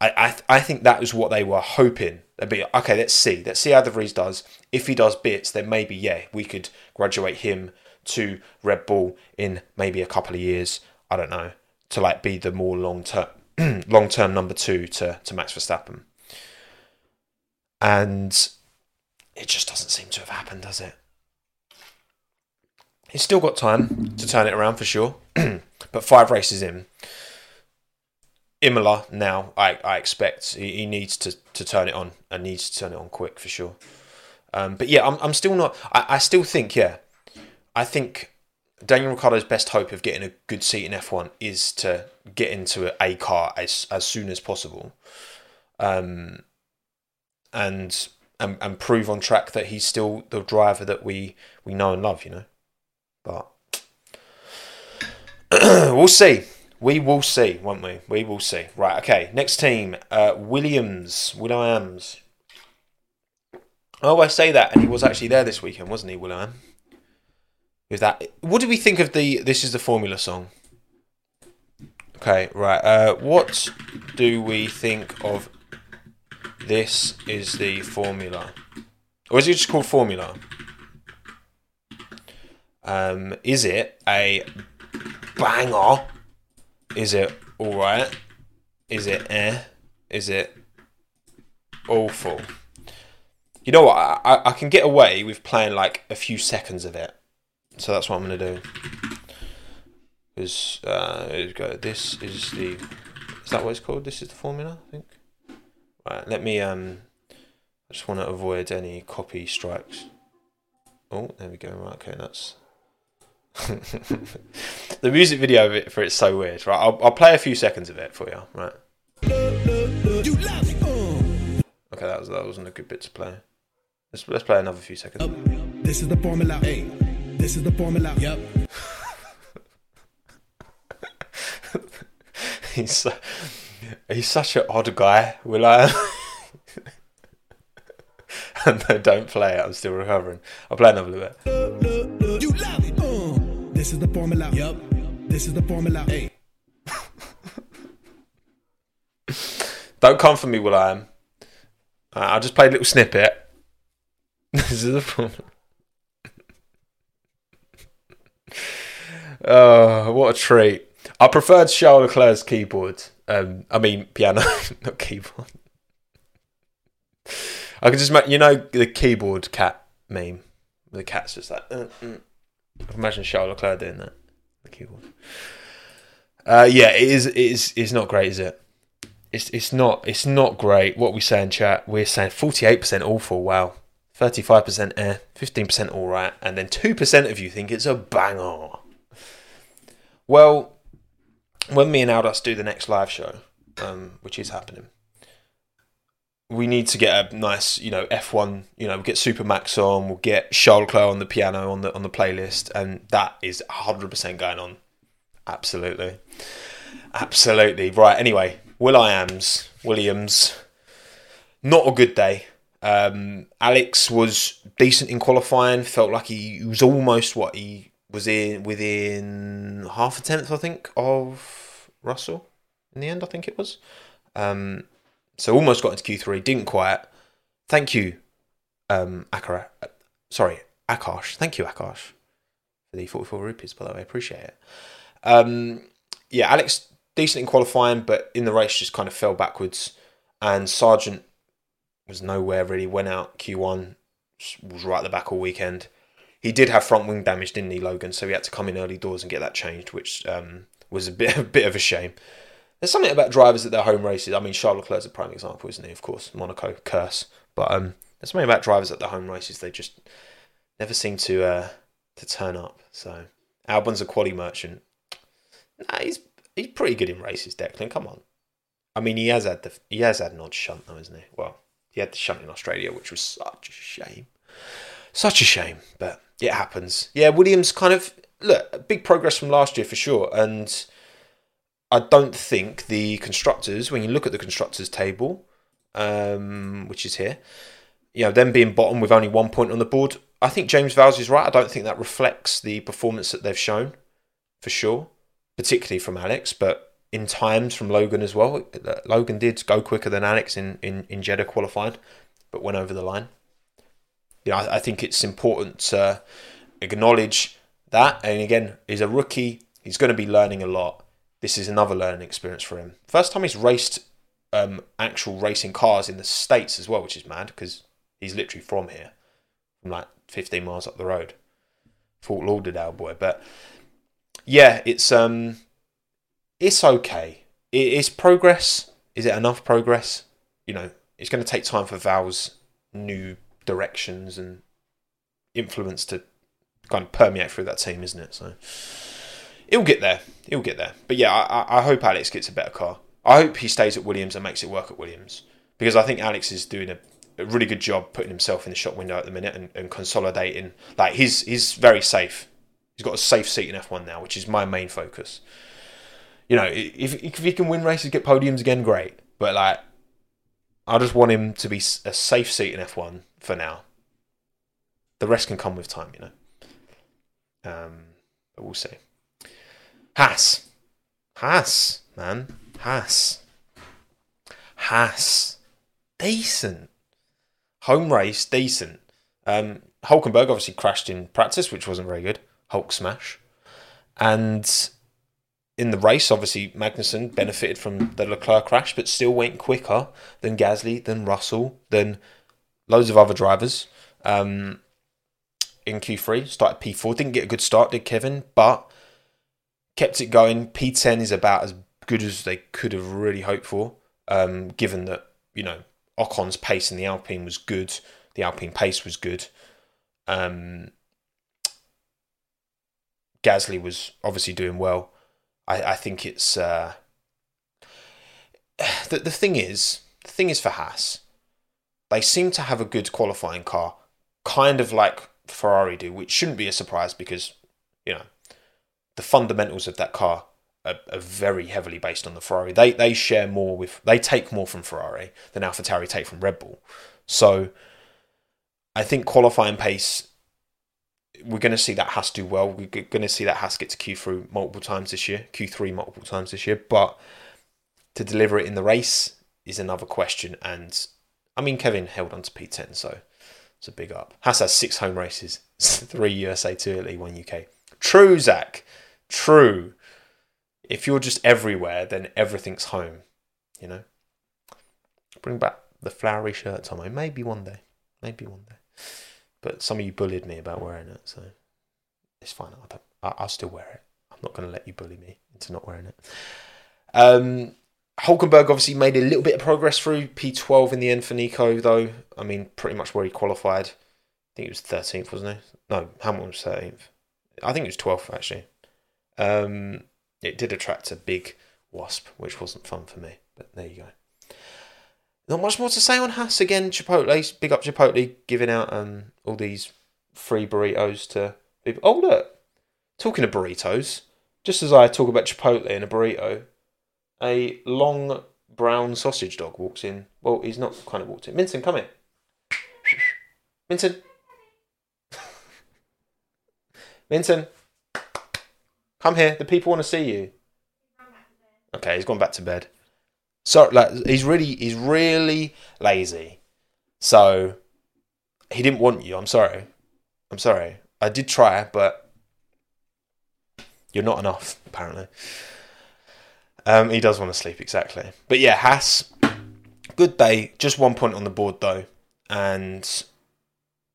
I, I, I think that was what they were hoping They'd be okay. Let's see. Let's see how De Vries does. If he does bits, then maybe yeah, we could graduate him to Red Bull in maybe a couple of years. I don't know to like be the more long term long term number two to to Max Verstappen. And it just doesn't seem to have happened, does it? He's still got time to turn it around for sure, <clears throat> but five races in, Imola now, I, I expect he, he, needs to, to turn it on and needs to turn it on quick for sure. Um, but yeah, I'm, I'm still not. I, I still think yeah, I think Daniel Ricciardo's best hope of getting a good seat in F1 is to get into a car as as soon as possible, um, and and and prove on track that he's still the driver that we we know and love. You know, but <clears throat> we'll see. We will see, won't we? We will see. Right, okay. Next team, uh, Williams. Williams. Oh, I say that, and he was actually there this weekend, wasn't he, William? Is that, what do we think of the? This is the Formula song. Okay, right. Uh, what do we think of? This is the Formula, or is it just called Formula? Um, is it a banger? Is it alright? Is it eh? Is it awful? You know what? I, I can get away with playing like a few seconds of it. So that's what I'm going to do. Because uh, go. This is the. Is that what it's called? This is the formula, I think. Right. Let me. Um. I just want to avoid any copy strikes. Oh, there we go. Right. Okay, that's. <laughs> the music video of it for it's so weird. Right. I'll, I'll play a few seconds of it for you. Right. Okay, that was that wasn't a good bit to play. Let's let's play another few seconds. This is the formula. Hey, this is the formula. Yep. <laughs> he's so, he's such an odd guy. Will I? <laughs> and no, don't play it. I'm still recovering. I'll play another bit. This is the formula. Yep. This is the formula. Hey. <laughs> Don't come for me, will.i.am. Uh, I'll just play a little snippet. <laughs> this is the formula. <laughs> Oh, what a treat. I preferred Charles Leclerc's keyboard. Um, I mean, piano, not keyboard. I can just imagine, you know, the keyboard cat meme. The cat's just like, uh, uh. Imagine Charles Leclerc doing that. The keyboard. Uh, yeah, it is. It is. It's not great, is it? It's. It's not. It's not great. What we say in chat, we're saying forty-eight percent awful. Wow. Thirty-five percent eh. Fifteen percent all right, and then two percent of you think it's a banger. Well, when me and Aldous do the next live show, um, which is happening, we need to get a nice, you know, F one. You know, we'll get Super Max on. We'll get Charles Leclerc on the piano on the on the playlist, and that is hundred percent going on. Absolutely, absolutely right. Anyway, Will I Williams, Williams, not a good day. Um, Alex was decent in qualifying. Felt like he was almost what he was in within half a tenth, I think, of Russell. In the end, I think it was. Um, so almost got into Q three, didn't quite. Thank you, um, Akara. uh, sorry, Akash. Thank you, Akash, for the forty four rupees. By the way, appreciate it. Um, yeah, Alex decent in qualifying, but in the race just kind of fell backwards. And Sargeant was nowhere really. Went out Q one, was right at the back all weekend. He did have front wing damage, didn't he, Logan? So he had to come in early doors and get that changed, which um, was a bit <laughs> a bit of a shame. There's something about drivers at their home races. I mean, Charles Leclerc's a prime example, isn't he? Of course, Monaco curse. But um, there's something about drivers at their home races. They just never seem to uh, to turn up. So Albon's a quality merchant. Nah, he's he's pretty good in races. Declan, come on. I mean, he has had the he has had an odd shunt though, isn't he? Well, he had the shunt in Australia, which was such a shame. Such a shame, but it happens. Yeah, Williams kind of look big progress from last year for sure, and I don't think the constructors, when you look at the constructors table, um, which is here, you know, them being bottom with only one point on the board, I think James Vowles is right. I don't think that reflects the performance that they've shown, for sure, particularly from Alex, but in times from Logan as well. Logan did go quicker than Alex in, in, in Jeddah qualified, but went over the line. You know, I, I think it's important to acknowledge that. And again, he's a rookie. He's going to be learning a lot. This is another learning experience for him. First time he's raced um, actual racing cars in the States as well, which is mad because he's literally from here, from like 15 miles up the road. Fort Lauderdale boy. But yeah, it's um it's okay. It is progress. Is it enough progress? You know, it's going to take time for Vowles' new directions and influence to kind of permeate through that team, isn't it? So he'll get there. He'll get there. But yeah, I, I hope Alex gets a better car. I hope he stays at Williams and makes it work at Williams because I think Alex is doing a, a really good job putting himself in the shop window at the minute and, and consolidating. Like he's he's very safe. He's got a safe seat in F1 now, which is my main focus. You know, if if he can win races, get podiums again, great. But like, I just want him to be a safe seat in F1 for now. The rest can come with time, you know. Um, but we'll see. Haas. Haas, man. Haas. Haas. Decent. Home race, decent. Um, Hulkenberg obviously crashed in practice, which wasn't very good. Hulk smash. And in the race, obviously Magnussen benefited from the Leclerc crash, but still went quicker than Gasly, than Russell, than loads of other drivers. Um, in Q3, started P4, didn't get a good start, did Kevin, but kept it going. P10 is about as good as they could have really hoped for, um, given that you know Ocon's pace in the Alpine was good, the Alpine pace was good. Um, Gasly was obviously doing well. I, I think it's uh, <sighs> the the thing is the thing is for Haas, they seem to have a good qualifying car, kind of like Ferrari do, which shouldn't be a surprise because the fundamentals of that car are, are, very heavily based on the Ferrari. They they share more with they take more from Ferrari than AlphaTauri take from Red Bull. So I think qualifying pace we're going to see that Haas do well. We're going to see that Haas get to Q3 multiple times this year, Q3 multiple times this year. But to deliver it in the race is another question. And I mean, Kevin held on to P10, so it's a big up. Haas has six home races, <laughs> three USA, two Italy, one UK. True, Zach. True. If you're just everywhere, then everything's home. You know. Bring back the flowery shirt, Tommo. Maybe one day. Maybe one day. But some of you bullied me about wearing it, so it's fine. I'll, I'll still wear it. I'm not going to let you bully me into not wearing it. Um, Hulkenberg obviously made a little bit of progress through P12 in the end for Nico, though. I mean, pretty much where he qualified. I think it was 13th, wasn't he? No, Hamilton was 13th. I think it was 12th, actually. Um, it did attract a big wasp, which wasn't fun for me, but there you go. Not much more to say on Haas again. Chipotle, big up Chipotle, giving out um, all these free burritos to people. Oh look, talking of burritos, just as I talk about Chipotle and a burrito, a long brown sausage dog walks in. Well, he's not kind of walked in. Minton, come in. Minton. <laughs> Minton. Come here. The people want to see you. Okay, he's gone back to bed. So like he's really he's really lazy. So he didn't want you. I'm sorry. I'm sorry. I did try, but you're not enough apparently. Um, he does want to sleep exactly. But yeah, Haas, good day. Just one point on the board though, and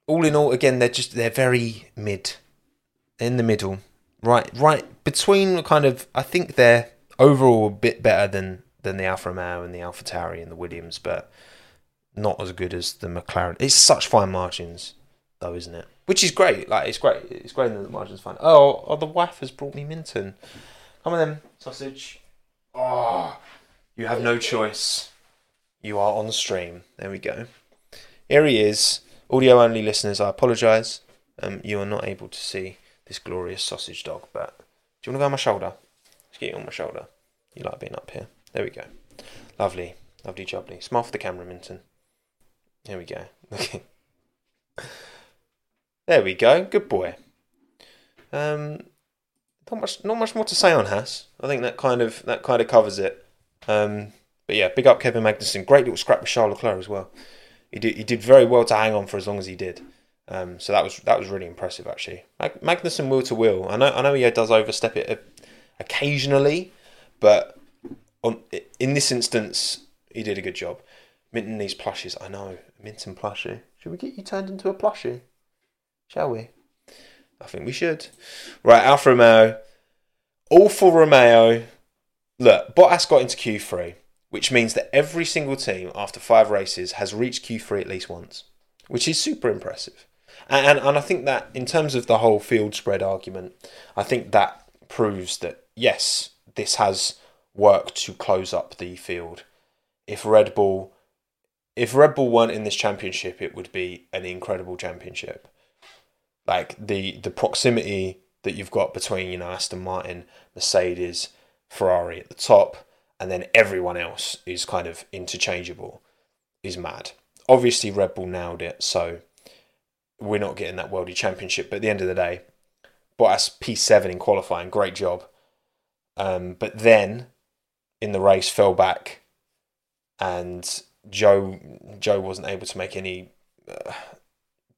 all in all, again they're just they're very mid, in the middle, right, right between kind of. I think they're overall a bit better than than the Alfa Romeo and the Alpha Tauri and the Williams, but not as good as the McLaren. It's such fine margins, though, isn't it? Which is great. Like it's great. It's great that the margins fine. Oh, oh, the wife has brought me Minton. Come on then, sausage. Oh, you have no choice. You are on stream. There we go. Here he is. Audio only listeners, I apologise. Um, you are not able to see this glorious sausage dog, but do you want to go on my shoulder? Let's get you on my shoulder. You like being up here. There we go. Lovely. Lovely jubbly. Smile for the camera, Minton. Here we go. <laughs> Okay. there we go. Good boy. Um, not much, not much more to say on Haas. I think that kind of that kind of covers it. Um, but yeah, big up Kevin Magnussen. Great little scrap with Charles Leclerc as well. He did he did very well to hang on for as long as he did. Um, so that was that was really impressive actually. Mag- Magnussen wheel to wheel. I know I know he does overstep it occasionally, but on in this instance he did a good job. Minton these plushies. I know Minton plushie. Should we get you turned into a plushie? Shall we? I think we should. Right, Alfa Romeo. All for Romeo. Look, Bottas got into Q3, which means that every single team after five races has reached Q3 at least once, which is super impressive. And, and, I think that in terms of the whole field spread argument, I think that proves that yes, this has worked to close up the field. If Red Bull if Red Bull weren't in this championship, it would be an incredible championship like the the proximity that you've got between you know Aston Martin, Mercedes, Ferrari at the top, and then everyone else is kind of interchangeable, is mad. Obviously, Red Bull nailed it, so we're not getting that worldy championship. But at the end of the day, Bottas P7 in qualifying, great job. Um, but then in the race fell back, and Joe Zhou wasn't able to make any uh,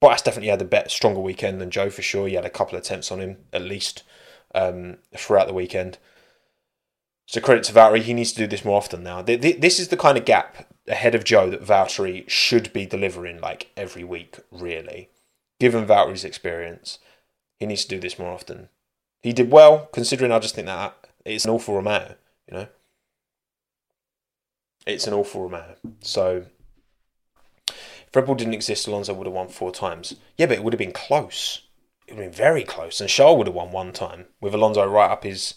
Bottas definitely had a better, stronger weekend than Joe for sure. He had a couple of attempts on him at least um, throughout the weekend. So credit to Valtteri. He needs to do this more often now. This is the kind of gap ahead of Joe that Valtteri should be delivering like every week, really. Given Valtteri's experience, he needs to do this more often. He did well, considering I just think that it's an awful Romeo, you know? It's an awful Romeo. So, if Red Bull didn't exist, Alonso would have won four times. Yeah, but it would have been close. It would have been very close. And Charles would have won one time with Alonso right up his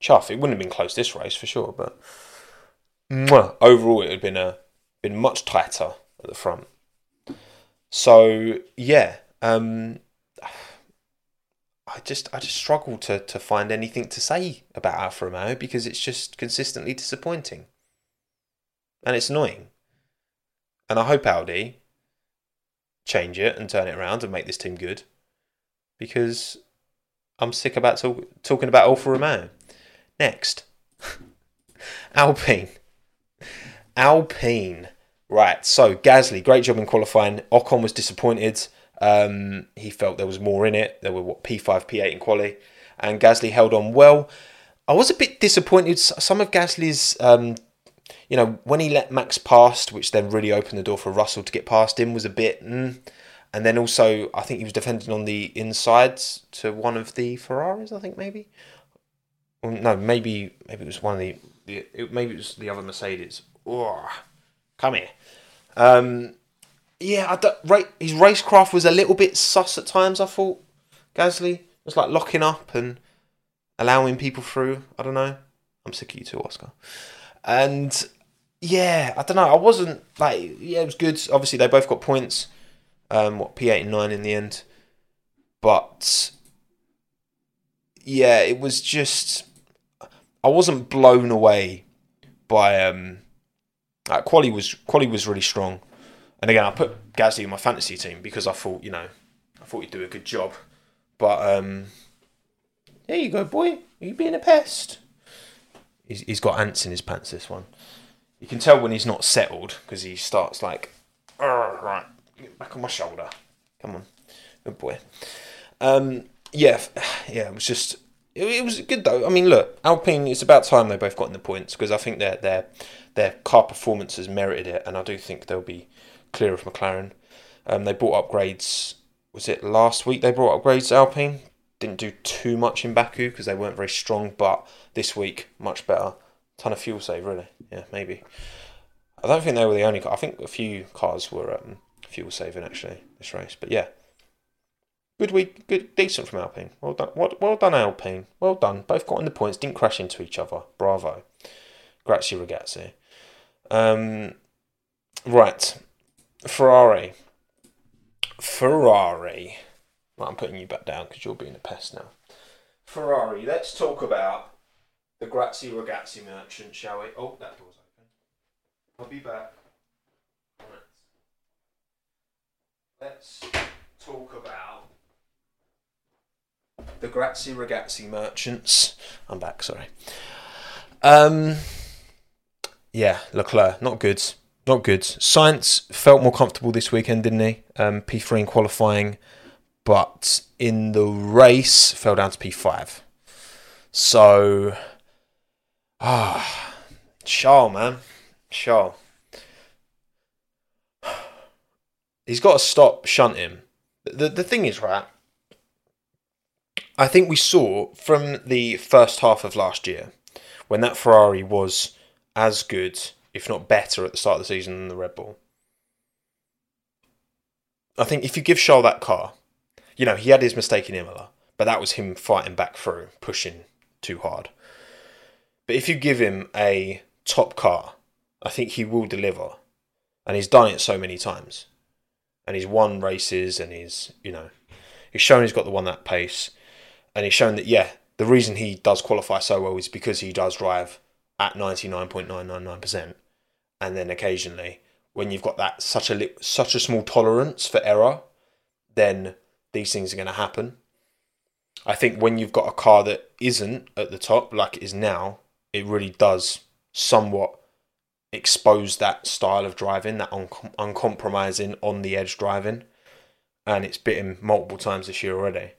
chuff. It wouldn't have been close this race for sure, but mwah, overall, it would have been, a, been much tighter at the front. So, yeah. Um, I just I just struggle to to find anything to say about Alfa Romeo because it's just consistently disappointing. And it's annoying. And I hope Audi change it and turn it around and make this team good. Because I'm sick about talk, talking about Alfa Romeo. Next. <laughs> Alpine. Alpine. Right, so Gasly, great job in qualifying. Ocon was disappointed. Um, he felt there was more in it. There were what P5, P8 in quali, and Gasly held on well. I was a bit disappointed. Some of Gasly's, um, you know, when he let Max past, which then really opened the door for Russell to get past him, was a bit. Mm. And then also, I think he was defending on the insides to one of the Ferraris. I think maybe. Well, no, maybe maybe it was one of the, the it, maybe it was the other Mercedes. Oh, come here. Um, yeah, I don't, right, his racecraft was a little bit sus at times. I thought Gasly was like locking up and allowing people through. I don't know. I'm sick of you too, Oscar. And yeah, I don't know. I wasn't like yeah, it was good. Obviously, they both got points. Um, what P eight and nine in the end, but yeah, it was just I wasn't blown away by um. Like, quali was quali was really strong. And again, I put Gasly in my fantasy team because I thought, you know, I thought he'd do a good job. But um, there you go, boy. Are you being a pest? He's, he's got ants in his pants. This one. You can tell when he's not settled because he starts like, right, get back on my shoulder. Come on, good boy. Um, yeah, <sighs> yeah. It was just it, it was good though. I mean, look, Alpine. It's about time they both got in the points because I think their their their car performance has merited it, and I do think they'll be clear of McLaren. Um, they brought upgrades. Was it last week they brought upgrades Alpine? Didn't do too much in Baku because they weren't very strong, but this week much better. Ton of fuel save, really. Yeah, maybe. I don't think they were the only car. I think a few cars were um, fuel saving actually this race, but yeah. Good week, good, decent from Alpine. Well done, well, well done, Alpine. Well done. Both got in the points, didn't crash into each other. Bravo. Grazie, ragazzi. Um, right, Ferrari. Ferrari. Well, I'm putting you back down because you're being a pest now. Ferrari. Let's talk about the Grazie Ragazzi merchant, shall we? Oh, that door's open. I'll be back. Let's talk about the Grazie Ragazzi merchants. I'm back. Sorry. Um. Yeah, Leclerc, not good not good. Sainz felt more comfortable this weekend, didn't he? Um, P3 in qualifying, but in the race fell down to P5. So, ah, Charles, man, Charles. He's got to stop shunting. The, the thing is, right, I think we saw from the first half of last year when that Ferrari was as good if not better, at the start of the season than the Red Bull. I think if you give Charles that car, you know, he had his mistake in Imola, but that was him fighting back through, pushing too hard. But if you give him a top car, I think he will deliver. And he's done it so many times. And he's won races and he's, you know, he's shown he's got the one that pace. And he's shown that, yeah, the reason he does qualify so well is because he does drive at 99.999% and then occasionally when you've got that such a li- such a small tolerance for error, then these things are going to happen. I think when you've got a car that isn't at the top like it is now, it really does somewhat expose that style of driving, that un- uncompromising on the edge driving, and it's bitten multiple times this year already.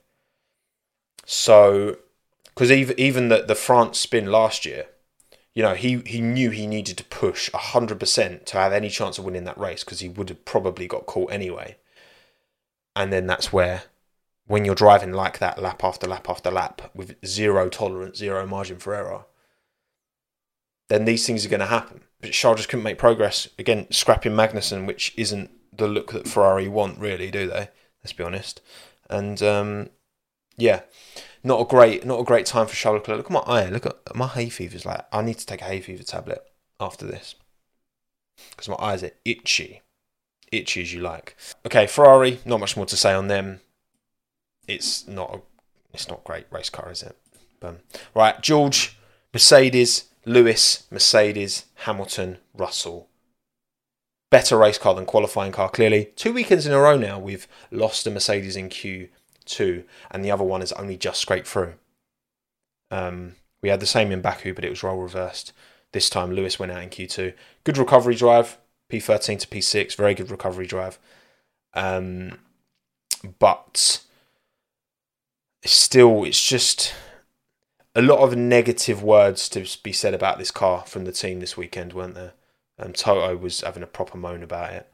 So, because even even the the France spin last year, you know, he, he knew he needed to push 100% to have any chance of winning that race because he would have probably got caught anyway. And then that's where when you're driving like that lap after lap after lap with zero tolerance, zero margin for error, then these things are going to happen. But Charles just couldn't make progress. Again, scrapping Magnussen, which isn't the look that Ferrari want, really, do they? Let's be honest. And um, yeah, not a great, not a great time for Charles Leclerc. Look at my eye. Look at my hay fever's like. I need to take a hay fever tablet after this because my eyes are itchy, itchy as you like. Okay, Ferrari. Not much more to say on them. It's not a, it's not great race car, is it? Um, right, George, Mercedes, Lewis, Mercedes, Hamilton, Russell. Better race car than qualifying car, clearly. Two weekends in a row now, we've lost a Mercedes in Q2, and the other one is only just scraped through. Um, we had the same in Baku, but it was role reversed. This time, Lewis went out in Q2. Good recovery drive, P13 to P6, very good recovery drive. Um, but still, it's just a lot of negative words to be said about this car from the team this weekend, weren't there? Um, Toto was having a proper moan about it.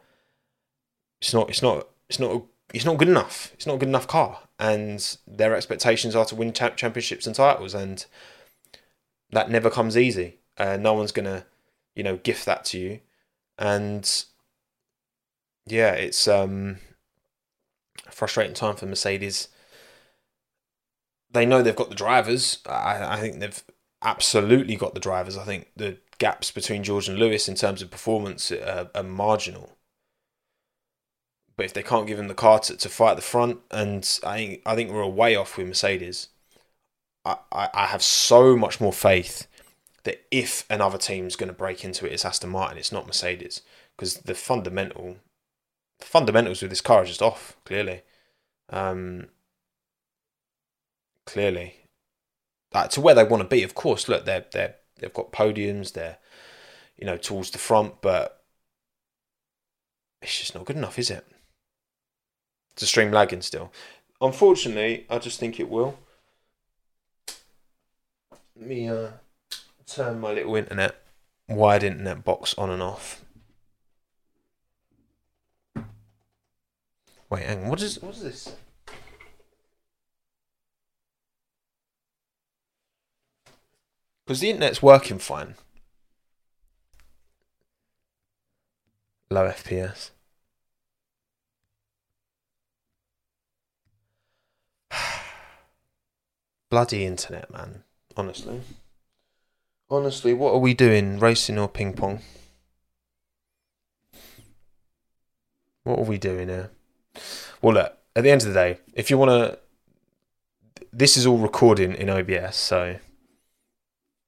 It's not. It's not. It's not. It's not good enough. It's not a good enough car, and their expectations are to win championships and titles, and that never comes easy. Uh, no one's gonna, you know, gift that to you, and yeah, it's um, a frustrating time for Mercedes they know they've got the drivers. I, I think they've absolutely got the drivers. I think the gaps between George and Lewis in terms of performance are, are marginal. But if they can't give them the car to, to fight the front, and I think I think we're way off with Mercedes. I, I, I have so much more faith that if another team's going to break into it, it's Aston Martin. It's not Mercedes because the fundamental the fundamentals with this car are just off clearly. Um, clearly. To where they want to be, of course. Look, they're they they've got podiums. They're you know towards the front, but it's just not good enough, is it? A stream lagging still. Unfortunately, I just think it will. Let me uh, turn my little internet, wide internet box on and off. Wait, hang on. What is what is this? Because the internet's working fine. Low FPS. Bloody internet, man. Honestly. Honestly, what are we doing? Racing or ping pong? What are we doing here? Well, look, at the end of the day, if you want to. This is all recording in OBS, so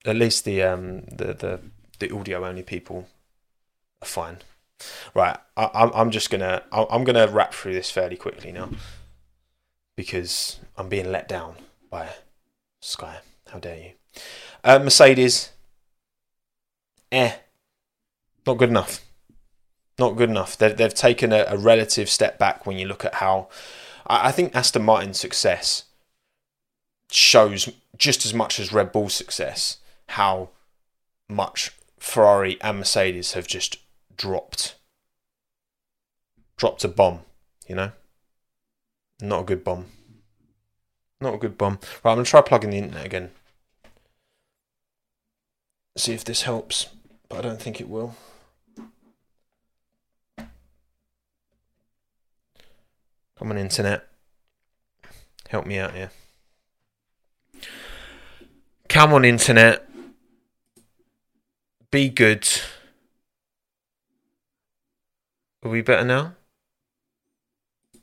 at least the um the the, the audio only people are fine. Right, I, I'm I'm just gonna I'm gonna wrap through this fairly quickly now because I'm being let down by Sky. How dare you? Uh, Mercedes, eh, not good enough. Not good enough. They've, they've taken a, a relative step back when you look at how. I, I think Aston Martin's success shows just as much as Red Bull's success how much Ferrari and Mercedes have just dropped dropped a bomb, you know? Not a good bomb. Not a good bomb. Right, I'm gonna try plugging the internet again. See if this helps, but I don't think it will. Come on, internet. Help me out here. Come on, internet be good. Are we better now?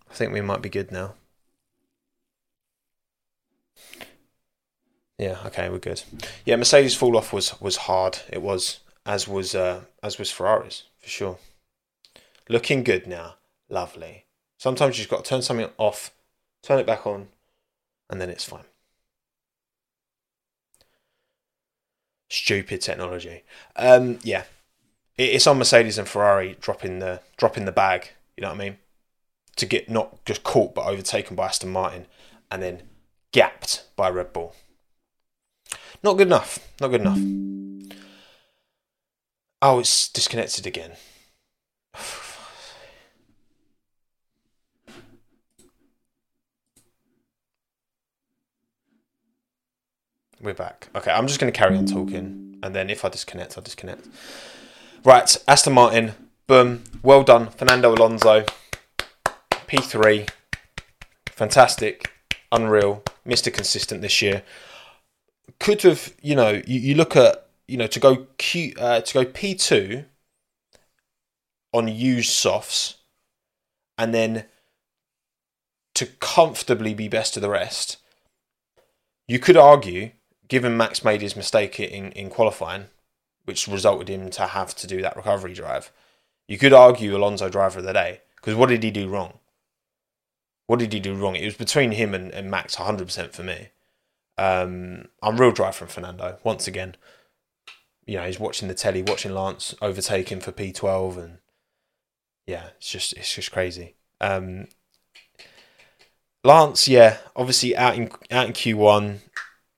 I think we might be good now. Yeah, okay, we're good. Yeah, Mercedes fall off was was hard. It was as was uh, as was Ferraris for sure. Looking good now, lovely. Sometimes you've got to turn something off, turn it back on, and then it's fine. stupid technology. Um, yeah, it's on Mercedes and Ferrari dropping the dropping the bag. You know what I mean? To get not just caught but overtaken by Aston Martin, and then gapped by Red Bull. Not good enough. Not good enough. Oh, it's disconnected again. We're back. Okay, I'm just going to carry on talking, and then if I disconnect, I'll disconnect. Right, Aston Martin, boom, well done, Fernando Alonso, P3, fantastic, unreal, Mr. Consistent this year. Could have, you know, you, you look at, you know, to go Q, uh, to go P2 on used softs, and then to comfortably be best of the rest. You could argue, given Max made his mistake in, in qualifying, which resulted in him to have to do that recovery drive, you could argue Alonso driver of the day. Because what did he do wrong? What did he do wrong? It was between him and, and Max 100% for me. Um, I'm real dry from Fernando once again. You know, he's watching the telly, watching Lance overtake him for P12, and yeah, it's just it's just crazy. Um, Lance, yeah, obviously out in out in Q1,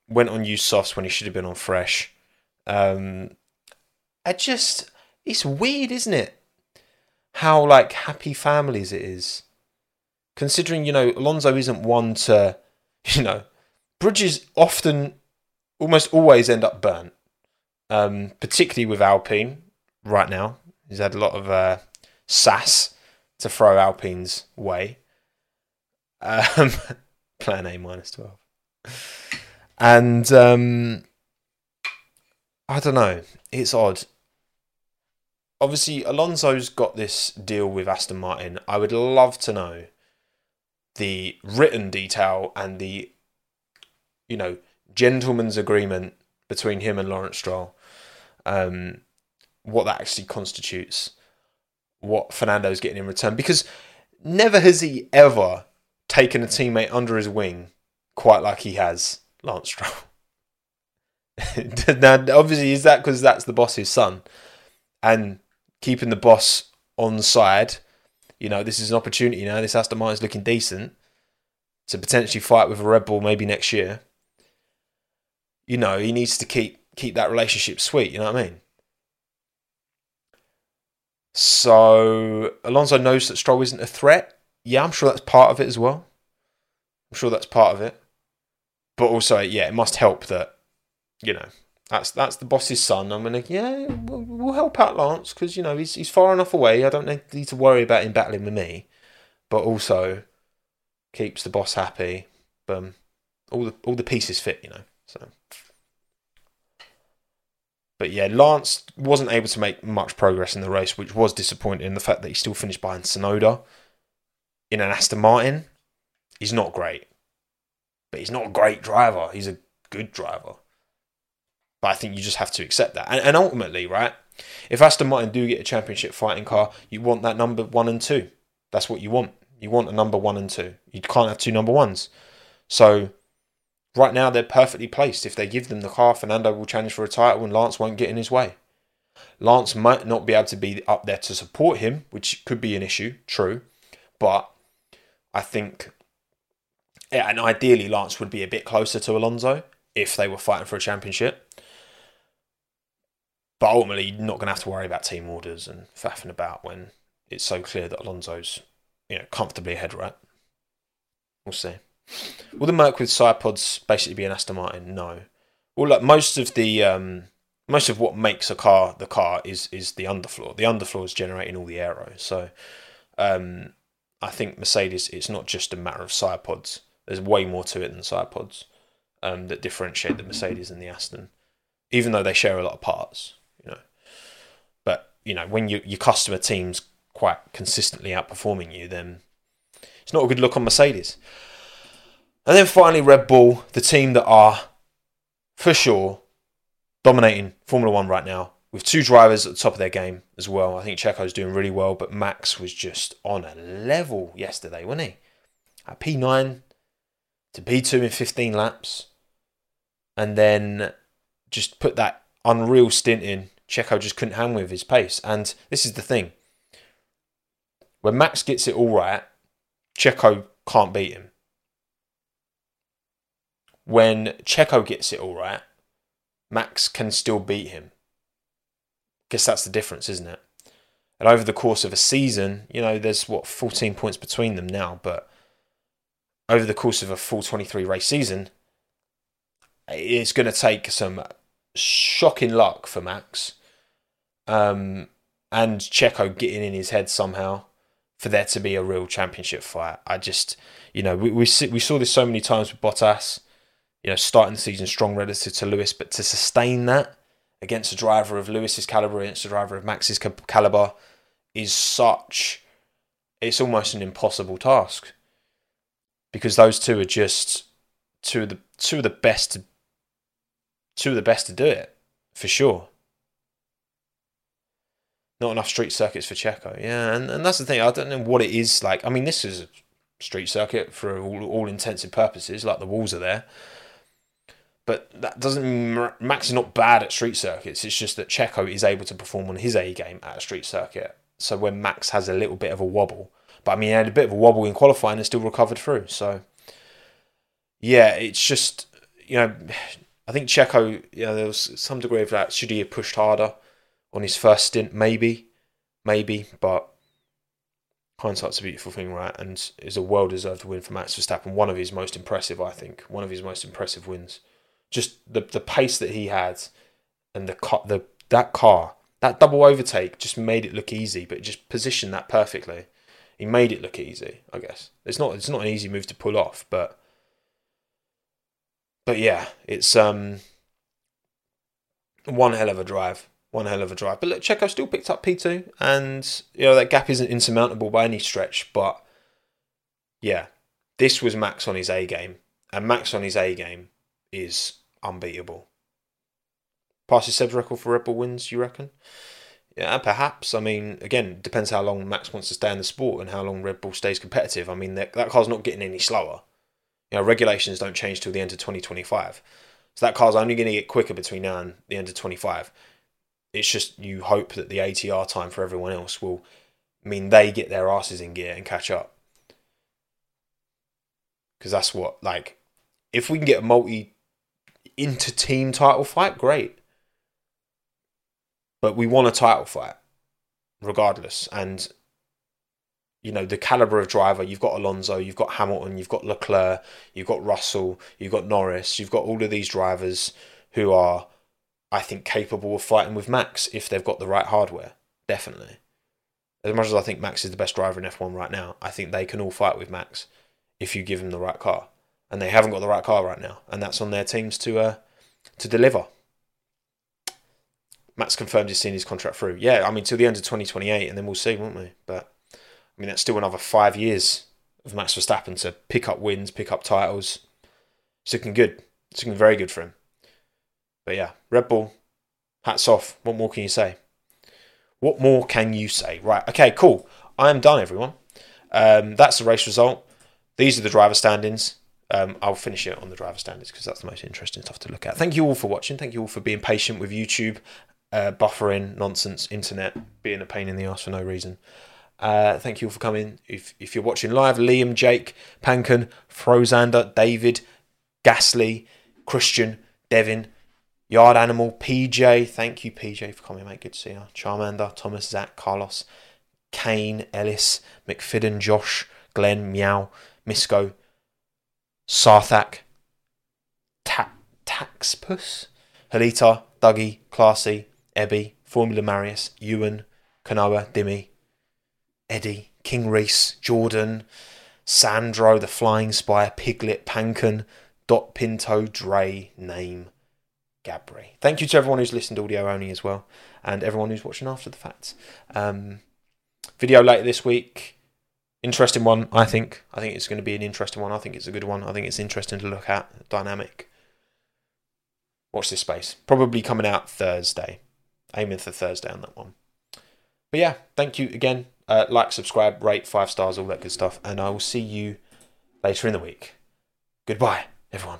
went on used softs when he should have been on fresh. Um, I just it's weird, isn't it? How like happy families it is. Considering, you know, Alonso isn't one to, <laughs> you know, bridges often almost always end up burnt. Um, particularly with Alpine right now. He's had a lot of uh, sass to throw Alpine's way. Um, <laughs> plan A minus 12. And um, I don't know. It's odd. Obviously, Alonso's got this deal with Aston Martin. I would love to know the written detail and the, you know, gentleman's agreement between him and Lawrence Stroll. Um, what that actually constitutes, what Fernando's getting in return. Because never has he ever taken a teammate under his wing quite like he has Lance Stroll. <laughs> now, obviously, is that because that's the boss's son, and keeping the boss on side. You know, this is an opportunity now. This Aston Martin's looking decent to potentially fight with a Red Bull maybe next year. You know, he needs to keep keep that relationship sweet. You know what I mean? So Alonso knows that Stroll isn't a threat. Yeah, I'm sure that's part of it as well. I'm sure that's part of it. But also, yeah, it must help that, you know, that's that's the boss's son. I'm gonna, yeah, we'll, we'll help out Lance because you know he's he's far enough away. I don't need to worry about him battling with me. But also, keeps the boss happy. Boom, all the all the pieces fit, you know. So. But yeah, Lance wasn't able to make much progress in the race, which was disappointing. The fact that he still finished behind Tsunoda in an Aston Martin he's not great. But he's not a great driver. He's a good driver. But I think you just have to accept that. And, and ultimately, right, if Aston Martin do get a championship fighting car, you want that number one and two. That's what you want. You want a number one and two. You can't have two number ones. So right now they're perfectly placed. If they give them the car, Fernando will challenge for a title and Lance won't get in his way. Lance might not be able to be up there to support him, which could be an issue, true. But I think yeah, and ideally Lance would be a bit closer to Alonso if they were fighting for a championship. But ultimately, not going to have to worry about team orders and faffing about when it's so clear that Alonso's you know comfortably ahead, right? We'll see. Will the Merc with side pods basically be an Aston Martin? No. Well, look, most of the um, most of what makes a car the car is is the underfloor. The underfloor is generating all the aero. So um, I think Mercedes, it's not just a matter of side pods. There's way more to it than side pods um, that differentiate the Mercedes and the Aston, even though they share a lot of parts. You know, but you know when you, your customer team's quite consistently outperforming you, then it's not a good look on Mercedes. And then finally, Red Bull, the team that are for sure dominating Formula One right now, with two drivers at the top of their game as well. I think Checo's doing really well, but Max was just on a level yesterday, wasn't he? At P9, to P2 in 15 laps and then just put that unreal stint in. Checo just couldn't hang with his pace. And this is the thing when Max gets it all right, Checo can't beat him. When Checo gets it all right, Max can still beat him. Guess that's the difference, isn't it? And over the course of a season, you know, there's what 14 points between them now, but over the course of a full 23 race season, it's going to take some shocking luck for Max um, and Checo getting in his head somehow for there to be a real championship fight. I just, you know, we we, see, we saw this so many times with Bottas, you know, starting the season strong relative to Lewis, but to sustain that against a driver of Lewis's caliber, against a driver of Max's caliber, is such. It's almost an impossible task because those two are just two of the two of the best to, two of the best to do it for sure. Not enough street circuits for Checo, yeah, and, and that's the thing. I don't know what it is like. I mean, this is a street circuit for all, all intents and purposes. Like the walls are there, but that doesn't mean Max is not bad at street circuits. It's just that Checo is able to perform on his A game at a street circuit. So when Max has a little bit of a wobble, but I mean, he had a bit of a wobble in qualifying and still recovered through. So yeah, it's just you know, I think Checo, you know, there was some degree of that. Should he have pushed harder on his first stint? Maybe, maybe, but hindsight's a beautiful thing, right? And it's a well deserved win for Max Verstappen. One of his most impressive, I think. One of his most impressive wins. Just the the pace that he had, and the car, the that car, that double overtake just made it look easy, but just positioned that perfectly. He made it look easy, I guess. It's not it's not an easy move to pull off, but but yeah, it's um one hell of a drive. One hell of a drive. But look, Checo still picked up P2, and you know that gap isn't insurmountable by any stretch. But yeah, this was Max on his A game, and Max on his A game is unbeatable. Passes Seb's record for Red Bull wins, you reckon? Yeah, perhaps. I mean, again, depends how long Max wants to stay in the sport and how long Red Bull stays competitive. I mean, that, that car's not getting any slower. You know, regulations don't change till the end of 2025. So that car's only going to get quicker between now and the end of 25. It's just you hope that the ATR time for everyone else will mean they get their asses in gear and catch up. Because that's what, like, if we can get a multi inter team title fight, great. But we want a title fight, regardless. And you know the caliber of driver. You've got Alonso, you've got Hamilton, you've got Leclerc, you've got Russell, you've got Norris, you've got all of these drivers who are, I think, capable of fighting with Max if they've got the right hardware. Definitely. As much as I think Max is the best driver in F1 right now, I think they can all fight with Max if you give them the right car. And they haven't got the right car right now, and that's on their teams to uh, to deliver. Max confirmed he's seen his contract through. Yeah, I mean, till the end of 2028, and then we'll see, won't we? But I mean, that's still another five years of Max Verstappen to pick up wins, pick up titles. It's looking good. It's looking very good for him. But yeah, Red Bull, hats off. What more can you say? What more can you say? Right, okay, cool. I am done, everyone. Um, that's the race result. These are the driver standings. Um, I'll finish it on the driver standards because that's the most interesting stuff to look at. Thank you all for watching. Thank you all for being patient with YouTube, uh, buffering, nonsense, internet, being a pain in the ass for no reason. Uh, thank you all for coming. If, if you're watching live, Liam, Jake, Pankin, Frozander, David, Gasly, Christian, Devin, Yard Animal, PJ. Thank you, PJ, for coming, mate. Good to see you. Charmander, Thomas, Zach, Carlos, Kane, Ellis, McFidden, Josh, Glenn, Meow, Misco, Sarthak, Ta- Taxpus, Halita, Dougie, Classy, Ebby, Formula Marius, Ewan, Kanoa, Dimmy, Eddie, King Reese, Jordan, Sandro, the Flying Spire, Piglet, Pankin, Dot Pinto, Dre, Name, Gabri. Thank you to everyone who's listened audio only as well, and everyone who's watching after the fact. Um, video later this week. Interesting one, I think. I think it's going to be an interesting one. I think it's a good one. I think it's interesting to look at. Dynamic. Watch this space. Probably coming out Thursday. Aiming for Thursday on that one. But yeah, thank you again. Uh, like, subscribe, rate, five stars, all that good stuff. And I will see you later in the week. Goodbye, everyone.